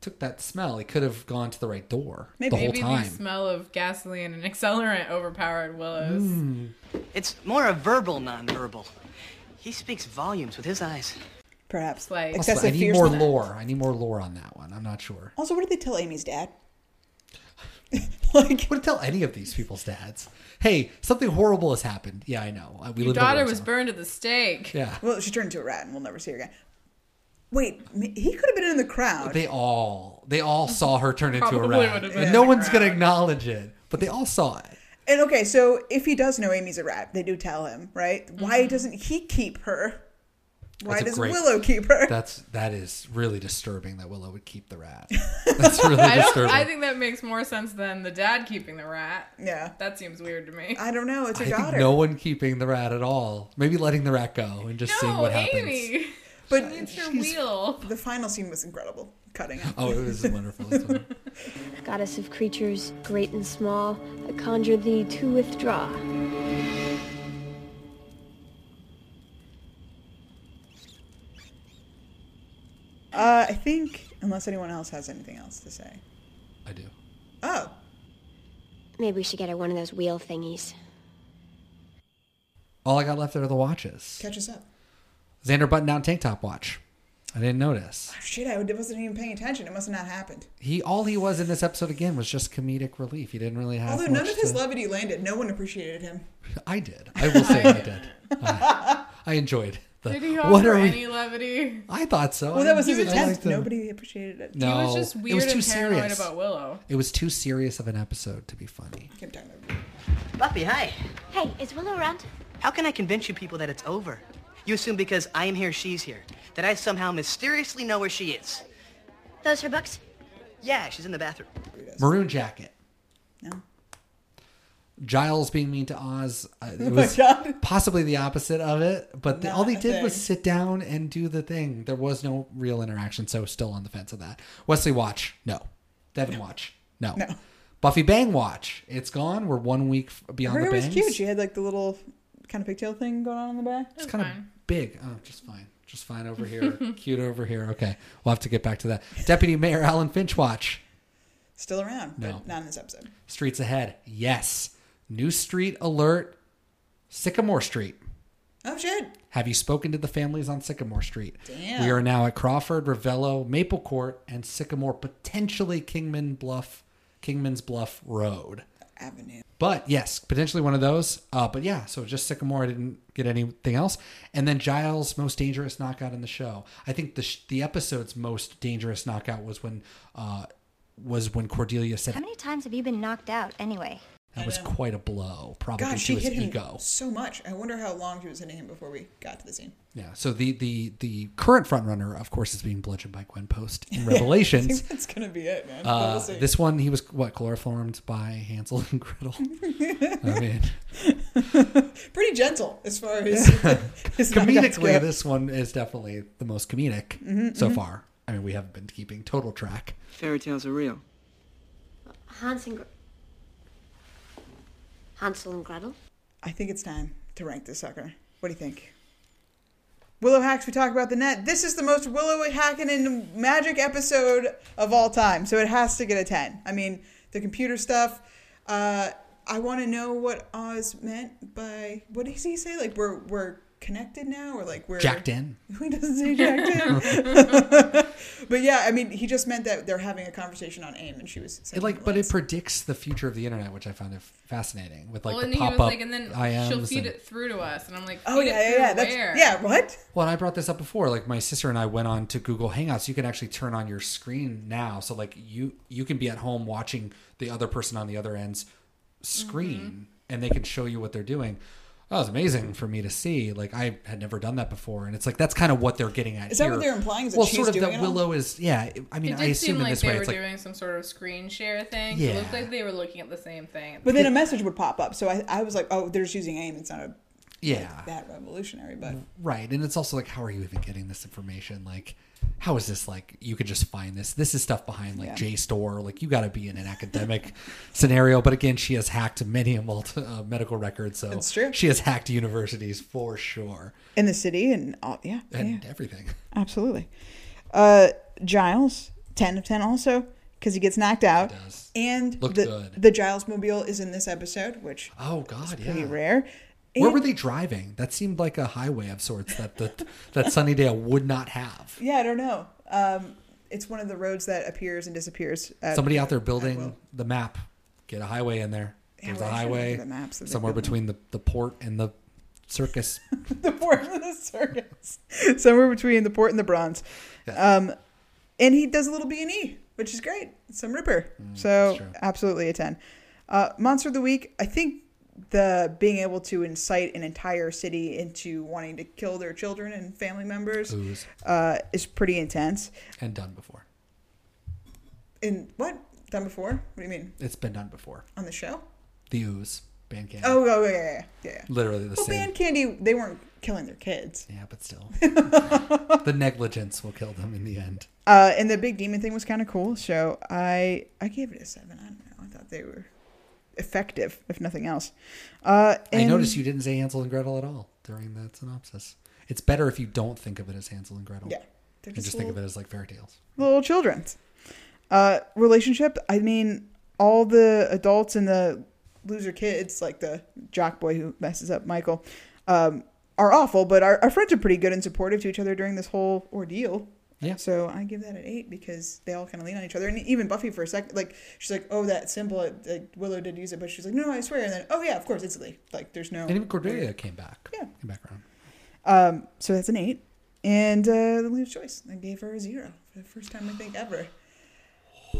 C: took that smell, he could have gone to the right door
A: Maybe-
C: the whole
B: Maybe
C: time.
B: the smell of gasoline and accelerant overpowered Willows.
C: Hmm.
H: It's more a verbal nonverbal. He speaks volumes with his eyes.
A: perhaps
B: Like-
C: Also,
A: excessive
C: I need more lore. I need more lore on that one. I'm not sure.
A: Also, what did they tell Amy's dad? like,
C: What to tell any of these people's dads? Hey, something horrible has happened. Yeah, I know. Uh, We
B: Your
C: live in
B: daughter
C: Windsor.
B: was burned at the stake.
C: Yeah,
A: well, she turned into a rat, and we'll never see her again. Wait, m- he could have been in the crowd.
C: they all they all saw her turn into a
B: Probably
C: rat,
B: would have been
C: and
B: in
C: no
B: the
C: one's gonna
B: crowd.
C: acknowledge it, but they all saw it.
A: and okay, so if he does know Amy's a rat, they do tell him, right?
B: Mm-hmm.
A: Why doesn't he keep her? Why does
C: great-
A: Willow keep her?
C: That's that is really disturbing that Willow would keep the rat. That's really
B: I
C: disturbing.
B: I think that makes more sense than the dad keeping the rat.
A: yeah,
B: That seems weird to me.
A: I don't know. It's
C: I
A: her
C: think
A: daughter.
C: no one keeping the rat at all. Maybe letting the rat go and just seeing
B: no,
C: what happens.
B: Amy.
A: but
B: It's her
A: she's-
B: wheel.
A: The final scene was incredible. Cutting it.
C: Oh, it was wonderful.
F: Goddess of creatures, great and small, I conjure thee to withdraw.
A: Uh, I think, unless anyone else has anything else to say.
C: I do.
A: Oh,
I: Maybe we should get her one of those wheel thingies.
C: All I got left are the watches.
A: catch us up.
C: Xander button down tank top watch. I didn't notice.
A: Oh, shit, I wasn't even paying attention. It must have not happened.
C: He all he was in this episode again was just comedic relief. He didn't really have.
A: Although
C: much
A: none of his
C: to-
A: levity landed, no one appreciated him.
C: I did. I will say I did. I, I enjoyed. The,
B: Did he
C: what
B: offer
C: are we?
B: any levity?
C: I thought so.
A: Well, that was
C: didn't-
A: his
C: I
A: attempt.
C: liked.
A: Nobody appreciated it.
C: No,
B: he was just
C: it
B: weird
C: was too
B: and paranoid
C: serious.
B: about Willow.
C: It was too serious of an episode to be funny.
A: Keep talking
H: Buffy, hi.
I: Hey, is Willow around?
H: How can I convince you people that it's over? You assume because I am here, she's here. That I somehow mysteriously know where she is.
I: Those her books?
H: Yeah, she's in the bathroom.
C: Maroon jacket.
A: No.
C: Giles being mean to Oz. Uh, it
A: Oh
C: was
A: God.
C: possibly the opposite of it, but the, all
A: Not
C: they
A: a
C: did was sit down and do the thing. There was no real interaction, so still on the fence of that. Wesley watch, no. Devon watch, no.
A: No.
C: Buffy Bang watch, it's gone. We're one week beyond
A: Her
C: the
A: hair was cute. She had like the little kind of pigtail thing going on in the back.
C: It's kind of big. Oh, just fine. Just fine over here. Cute over here. Okay. We'll have to get back to that. Deputy Mayor Alan Finch Watch.
A: Still around,
C: No.
A: but not in this episode.
C: Streets ahead. Yes. New street alert. Sycamore Street.
A: Oh shit!
C: Have you spoken to the families on Sycamore Street?
A: Damn.
C: We are now at Crawford, Revello, Maple Court, and Sycamore, potentially Kingman Bluff, Kingman's Bluff Road.
A: Avenue.
C: But yes, potentially one of those. Uh, but yeah, so just Sycamore. I didn't get anything else. And then Giles' most dangerous knockout in the show. I think the sh- the episode's most dangerous knockout was when uh, was when Cordelia said
D: How many times have you been knocked out anyway?
C: That was quite a blow, probably
A: God,
C: to
A: she
C: his
A: hit him
C: ego.
A: so much. I wonder how long she was hitting him before we got to the scene.
C: Yeah. So the the the current frontrunner, of course, is being bludgeoned by Gwen Post in
A: I
C: Revelations.
A: think that's gonna be it, man.
C: Uh,
A: we'll see.
C: this one, he was what chloroformed by Hansel and Gretel. I mean,
A: Pretty gentle as far as his knockouts
C: comedically,
A: go.
C: this one is definitely the most comedic
A: Mhm,
C: so
A: mhm.
C: far. I mean, we haven't been keeping total track.
K: Fairy tales are real.
I: Hans and Gre- Hansel and Gretel.
A: I think it's time to rank this sucker. What do you think? Willow hacks. We talk about the net. This is the most Willow hacking and magic episode of all time, so it has to get a ten. I mean, the computer stuff. Uh, I want to know what Oz meant by what does he say? Like we're we're connected now, or like we're
C: Jacked in.
A: He doesn't say jacked in. but yeah, I mean, he just meant that they're having a conversation on AIM, and she was
C: It like, but it predicts the future of the internet, which I found it fascinating with like
B: well,
C: the pop up.
B: like, and then she'll feed
C: and-
B: it through to us, and I'm like,
A: Oh yeah, yeah, yeah. That's yeah. What?
C: Well, and I brought this up before. Like my sister and I went on to Google Hangouts. You can actually turn on your screen now, so like you you can be at home watching the other person on the other end's screen,
A: Mm-hmm.
C: and they can show you what they're doing. That was amazing for me to see. Like I had never done that before, and it's like that's kind of what they're getting at.
A: Is that what
C: here.
A: they're implying, is that
C: well,
A: she's
C: sort of that
A: it all?
C: Willow is. Yeah, I mean,
B: it
C: I assume
B: seem
C: in
B: like
C: this
B: they
C: way,
B: were
C: it's like
B: doing some sort of screen share thing.
C: Yeah.
B: It looked like they were looking at the same thing.
A: But then a message would pop up, so I, I was like, oh, they're just using AIM. It's not a
C: Yeah.
A: like, that revolutionary, but
C: Right. And it's also like, how are you even getting this information? Like, how is this like, you could just find this? This is stuff behind like
A: Yeah.
C: JSTOR. Like, you got to be in an academic scenario. But again, she has hacked many a multi, uh, medical records. So
A: That's true.
C: she has hacked universities for sure.
A: in the city and all, yeah,
C: And
A: yeah,
C: everything.
A: absolutely. Uh, Giles, ten of ten, also because he gets knocked out, and
C: Looked
A: the
C: good.
A: the Giles mobile is in this episode, which
C: Oh, God.
A: is pretty
C: yeah.
A: rare.
C: Where were they driving? That seemed like a highway of sorts that the, that Sunnydale would not have.
A: Yeah, I don't know. Um, it's one of the roads that appears and disappears. At,
C: Somebody out there building the map. Get a highway in there. There's
A: well,
C: a highway
A: the maps
C: somewhere between the, the port and the circus.
A: the port and the circus, somewhere between the port and the bronze. Um, and he does a little B and E, which is great. Some ripper. so absolutely a ten. Uh, Monster of the week. I think the being able to incite an entire city into wanting to kill their children and family members uh, is pretty intense.
C: and done before.
A: In what done before? What do you mean
C: It's been done before.
A: on the show?
C: The ooze, band candy.
A: Oh, oh, yeah, yeah, yeah. yeah.
C: Literally the
A: Well,
C: same.
A: band candy. They weren't killing their kids.
C: Yeah, but still, the negligence will kill them in the end.
A: Uh, and the big demon thing was kind of cool. So I I gave it a seven. I don't know. I thought they were effective, if nothing else. Uh,
C: I noticed you didn't say Hansel and Gretel at all during that synopsis. It's better if you don't think of it as Hansel and Gretel.
A: Yeah, just
C: just think of it as like fairy tales.
A: little children's uh, relationship. I mean, all the adults and the loser kids, like the jock boy who messes up Michael, um, are awful. But our, our friends are pretty good and supportive to each other during this whole ordeal.
C: Yeah.
A: So I give that an eight because they all kind of lean on each other, and even Buffy for a second, like she's like, "Oh, that symbol, like, Willow did use it," but she's like, "No, I swear." And then, "Oh yeah, of course, instantly." Like, there's no.
C: And even Cordelia came back.
A: Yeah.
C: Came back around.
A: Um, so that's an eight. And uh, the leader's choice. I gave her a zero for the first time I think ever.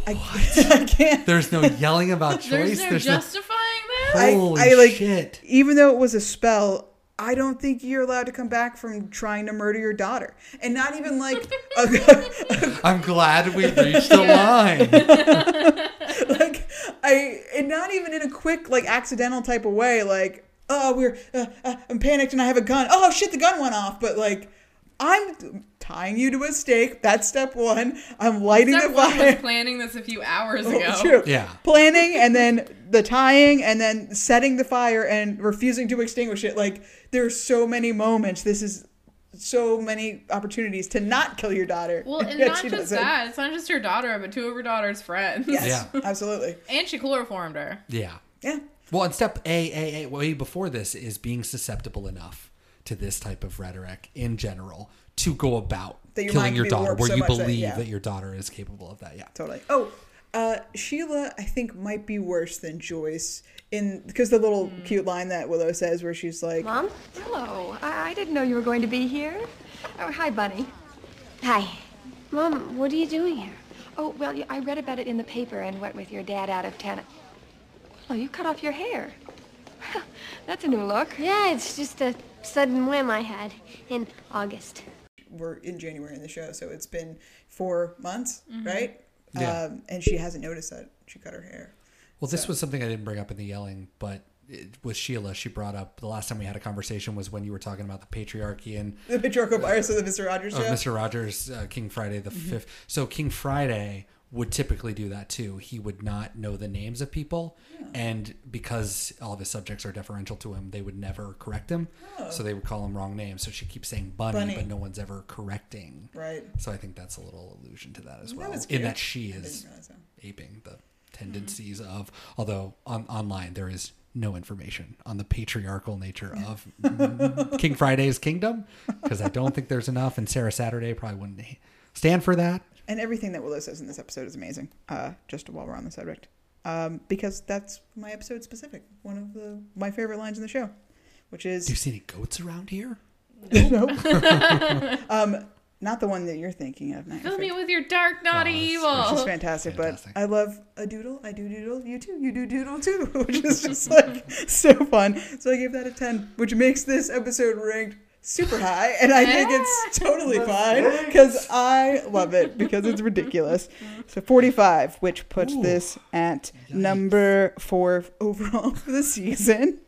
A: I, I can't.
C: There's no yelling about
B: There's
C: choice.
B: no
C: no-
B: justifying this.
A: I,
C: Holy
A: I like
C: shit.
A: even though it was a spell. I don't think you're allowed to come back from trying to murder your daughter, and not even like a,
C: I'm glad we reached the line.
A: like I, and not even in a quick like accidental type of way. Like, oh, we're uh, uh, I'm panicked and I have a gun. Oh shit, the gun went off. But like, I'm tying you to a stake. That's step one. I'm lighting
B: Step
A: the
B: one
A: fire.
B: was planning this a few hours
A: Oh,
B: ago.
A: true.
C: Yeah.
A: Planning and then the tying and then setting the fire and refusing to extinguish it. Like there's so many moments. This is so many opportunities to not kill your daughter.
B: Well, and
A: yet
B: not just
A: doesn't.
B: that. It's not just her daughter, but two of her daughter's friends.
A: Yes,
C: Yeah.
A: absolutely.
B: And she chloroformed her.
C: Yeah.
A: Yeah.
C: Well, and step A, A, A, way before this is being susceptible enough to this type of rhetoric in general to go about
A: That your
C: killing your daughter,
A: warped
C: where
A: so
C: you
A: much that-
C: believe
A: yeah.
C: that your daughter is capable of that. Yeah.
A: Totally. Oh, uh, Sheila, I think might be worse than Joyce in because the little
B: Hmm.
A: cute line that Willow says, where she's like,
I: Mom?
G: Hello. I, I didn't know you were going to be here. Oh, hi, Bunny.
I: Hi. Mom, what are you doing here?
G: Oh, well, I read about it in the paper and went with your dad out of town. Oh, you cut off your hair. That's a new look.
I: Yeah, it's just a sudden whim I had in August.
A: "We're in January in the show, so it's been four months, right?"
C: Yeah.
A: Um, and she hasn't noticed that she cut her hair.
C: Well, this was something I didn't bring up in the yelling, but it, with Sheila, she brought up the last time we had a conversation was when you were talking about the patriarchy and
A: The patriarchal bias of the Mister Rogers
C: of. Mr. Rogers, uh, King Friday the 5th So King Friday would typically do that too. He would not know the names of people, and because all of his subjects are deferential to him, they would never correct him. So they would call him wrong names. So she keeps saying Bunny,
A: Bunny.
C: but no one's ever correcting.
A: Right.
C: So I think that's a little allusion to that as well,
A: was
C: in that she is
A: that.
C: aping the tendencies of. Although on online there is no information on the patriarchal nature of King Friday's kingdom because I don't think there's enough, and Sara Saturday probably wouldn't stand for that.
A: And everything that Willow says in this episode is amazing. Uh, just while we're on the subject, um, because that's my episode specific. One of the my favorite lines in the show, which is
C: Do you see any goats around here?
A: nope. um, not the one that you're thinking of. Not
B: Fill me with your dark, naughty
C: Oh,
B: evil.
A: which is fantastic,
C: Fantastic.
A: But I love a doodle. I do doodle. You too. You do doodle too, which is just like so fun. So I gave that a ten, which makes this episode ranked super high, and I think it's totally fine because I love it because it's ridiculous. So forty-five, which puts
C: Ooh.
A: this at number four overall for the season,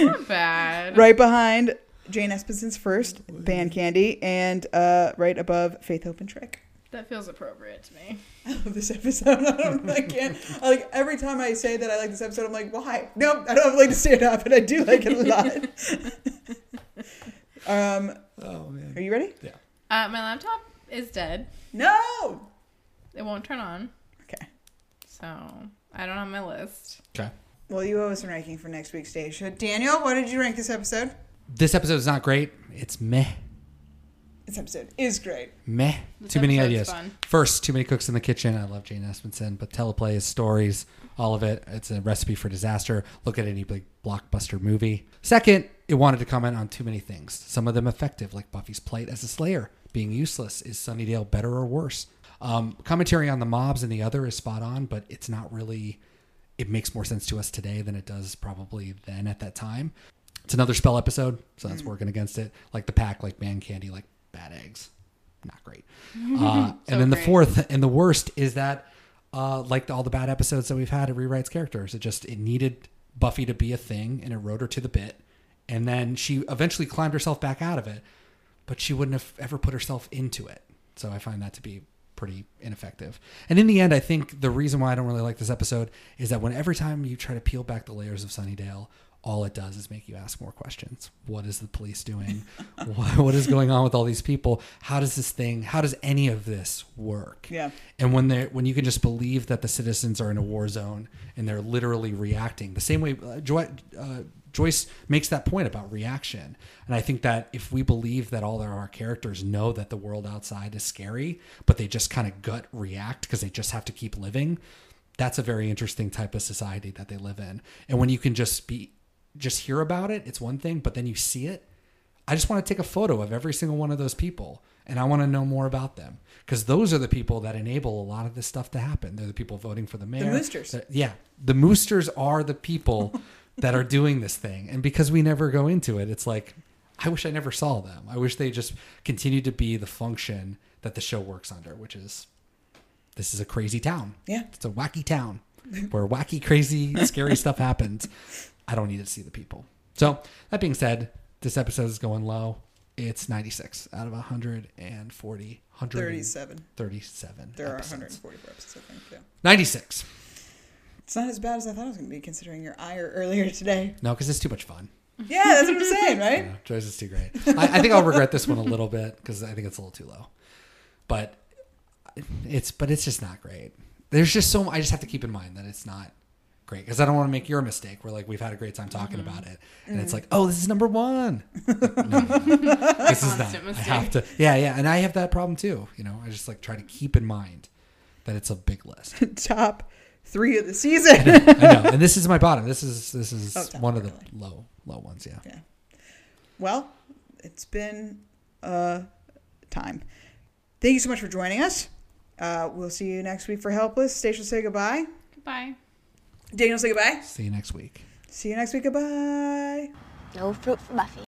B: Not bad.
A: right behind Jane Espenson's first Band Candy, and uh, right above Faith, Hope, and Trick.
B: That feels appropriate to me.
A: I love this episode. I, don't, I can't. I, like every time I say that I like this episode, I'm like, why? No, I don't have like to say it up, but I do like it a lot. Um,
C: Oh man.
A: are you ready?
C: Yeah.
B: Uh, my laptop is dead.
A: No.
B: It won't turn on.
A: Okay.
B: So I don't have my list.
C: Okay.
A: Well, you owe us a ranking for next week's stage show. Daniel, what did you rank this episode?
C: This episode is not great. It's meh.
A: This episode is great.
C: Meh.
B: This
C: too many ideas.
B: fun.
C: First, too many cooks in the kitchen. I love Jane Espenson, but teleplays, stories, all of it. It's a recipe for disaster. Look at any big blockbuster movie. Second, it wanted to comment on too many things. Some of them effective, like Buffy's plight as a Slayer being useless. Is Sunnydale better or worse? Um, commentary on the mobs and the other is spot on, but it's not really. It makes more sense to us today than it does probably then at that time. It's another spell episode, so that's working against it. Like the pack, like band candy, like bad eggs. Not great. Uh,
B: So
C: and then the
B: great.
C: fourth and the worst is that, uh, like all the bad episodes that we've had, it rewrites characters. It just it needed Buffy to be a thing, and it wrote her to the bit. And then she eventually climbed herself back out of it, but she wouldn't have ever put herself into it. So I find that to be pretty ineffective. And in the end, I think the reason why I don't really like this episode is that when every time you try to peel back the layers of Sunnydale, all it does is make you ask more questions. What is the police doing? what, what is going on with all these people? How does this thing? How does any of this work?
A: Yeah.
C: And when they when you can just believe that the citizens are in a war zone and they're literally reacting the same way uh, Joy, uh, Joyce makes that point about reaction. And I think that if we believe that all of our characters know that the world outside is scary, but they just kind of gut react because they just have to keep living, that's a very interesting type of society that they live in. And when you can just be just hear about it, it's one thing, but then you see it, I just want to take a photo of every single one of those people and I want to know more about them because those are the people that enable a lot of this stuff to happen. They're the people voting for the mayor.
A: The
C: Moosters. Yeah. The Moosters are the people that are doing this thing. And because we never go into it, it's like, I wish I never saw them. I wish they just continued to be the function that the show works under, which is this is a crazy town.
A: Yeah.
C: It's a wacky town where wacky, crazy, scary stuff happens. I don't need to see the people. So that being said, this episode is going low. It's 96 out of 140,
A: 37.
C: 37
A: There are
C: episodes.
A: 144 episodes, I think. Yeah.
C: 96.
A: It's not as bad as I thought it was going to be, considering your ire earlier today.
C: No, because it's too much fun.
A: Yeah, that's what I'm saying, right?
C: Yeah, Joyce is too great. I, I think I'll regret this one a little bit because I think it's a little too low. But it's but it's just not great. There's just so I just have to keep in mind that it's not great because I don't want to make your mistake where like we've had a great time talking
B: Mm-hmm.
C: about it and it's like oh this is number one. No, no, no. this is not.
B: Constant
C: I have to yeah yeah and I have that problem too. You know I just like try to keep in mind that it's a big list.
A: Top three of the season.
C: I know and this is my bottom. This is this is
A: Oh, top
C: one of the
A: really.
C: low low ones. Yeah.
A: Yeah. well, it's been a time. Thank you so much for joining us. Uh, we'll see you next week for Helpless. Station, say goodbye.
B: Goodbye.
A: Daniel, say goodbye.
C: See you next week.
A: See you next week. Goodbye.
I: No fruit for Buffy.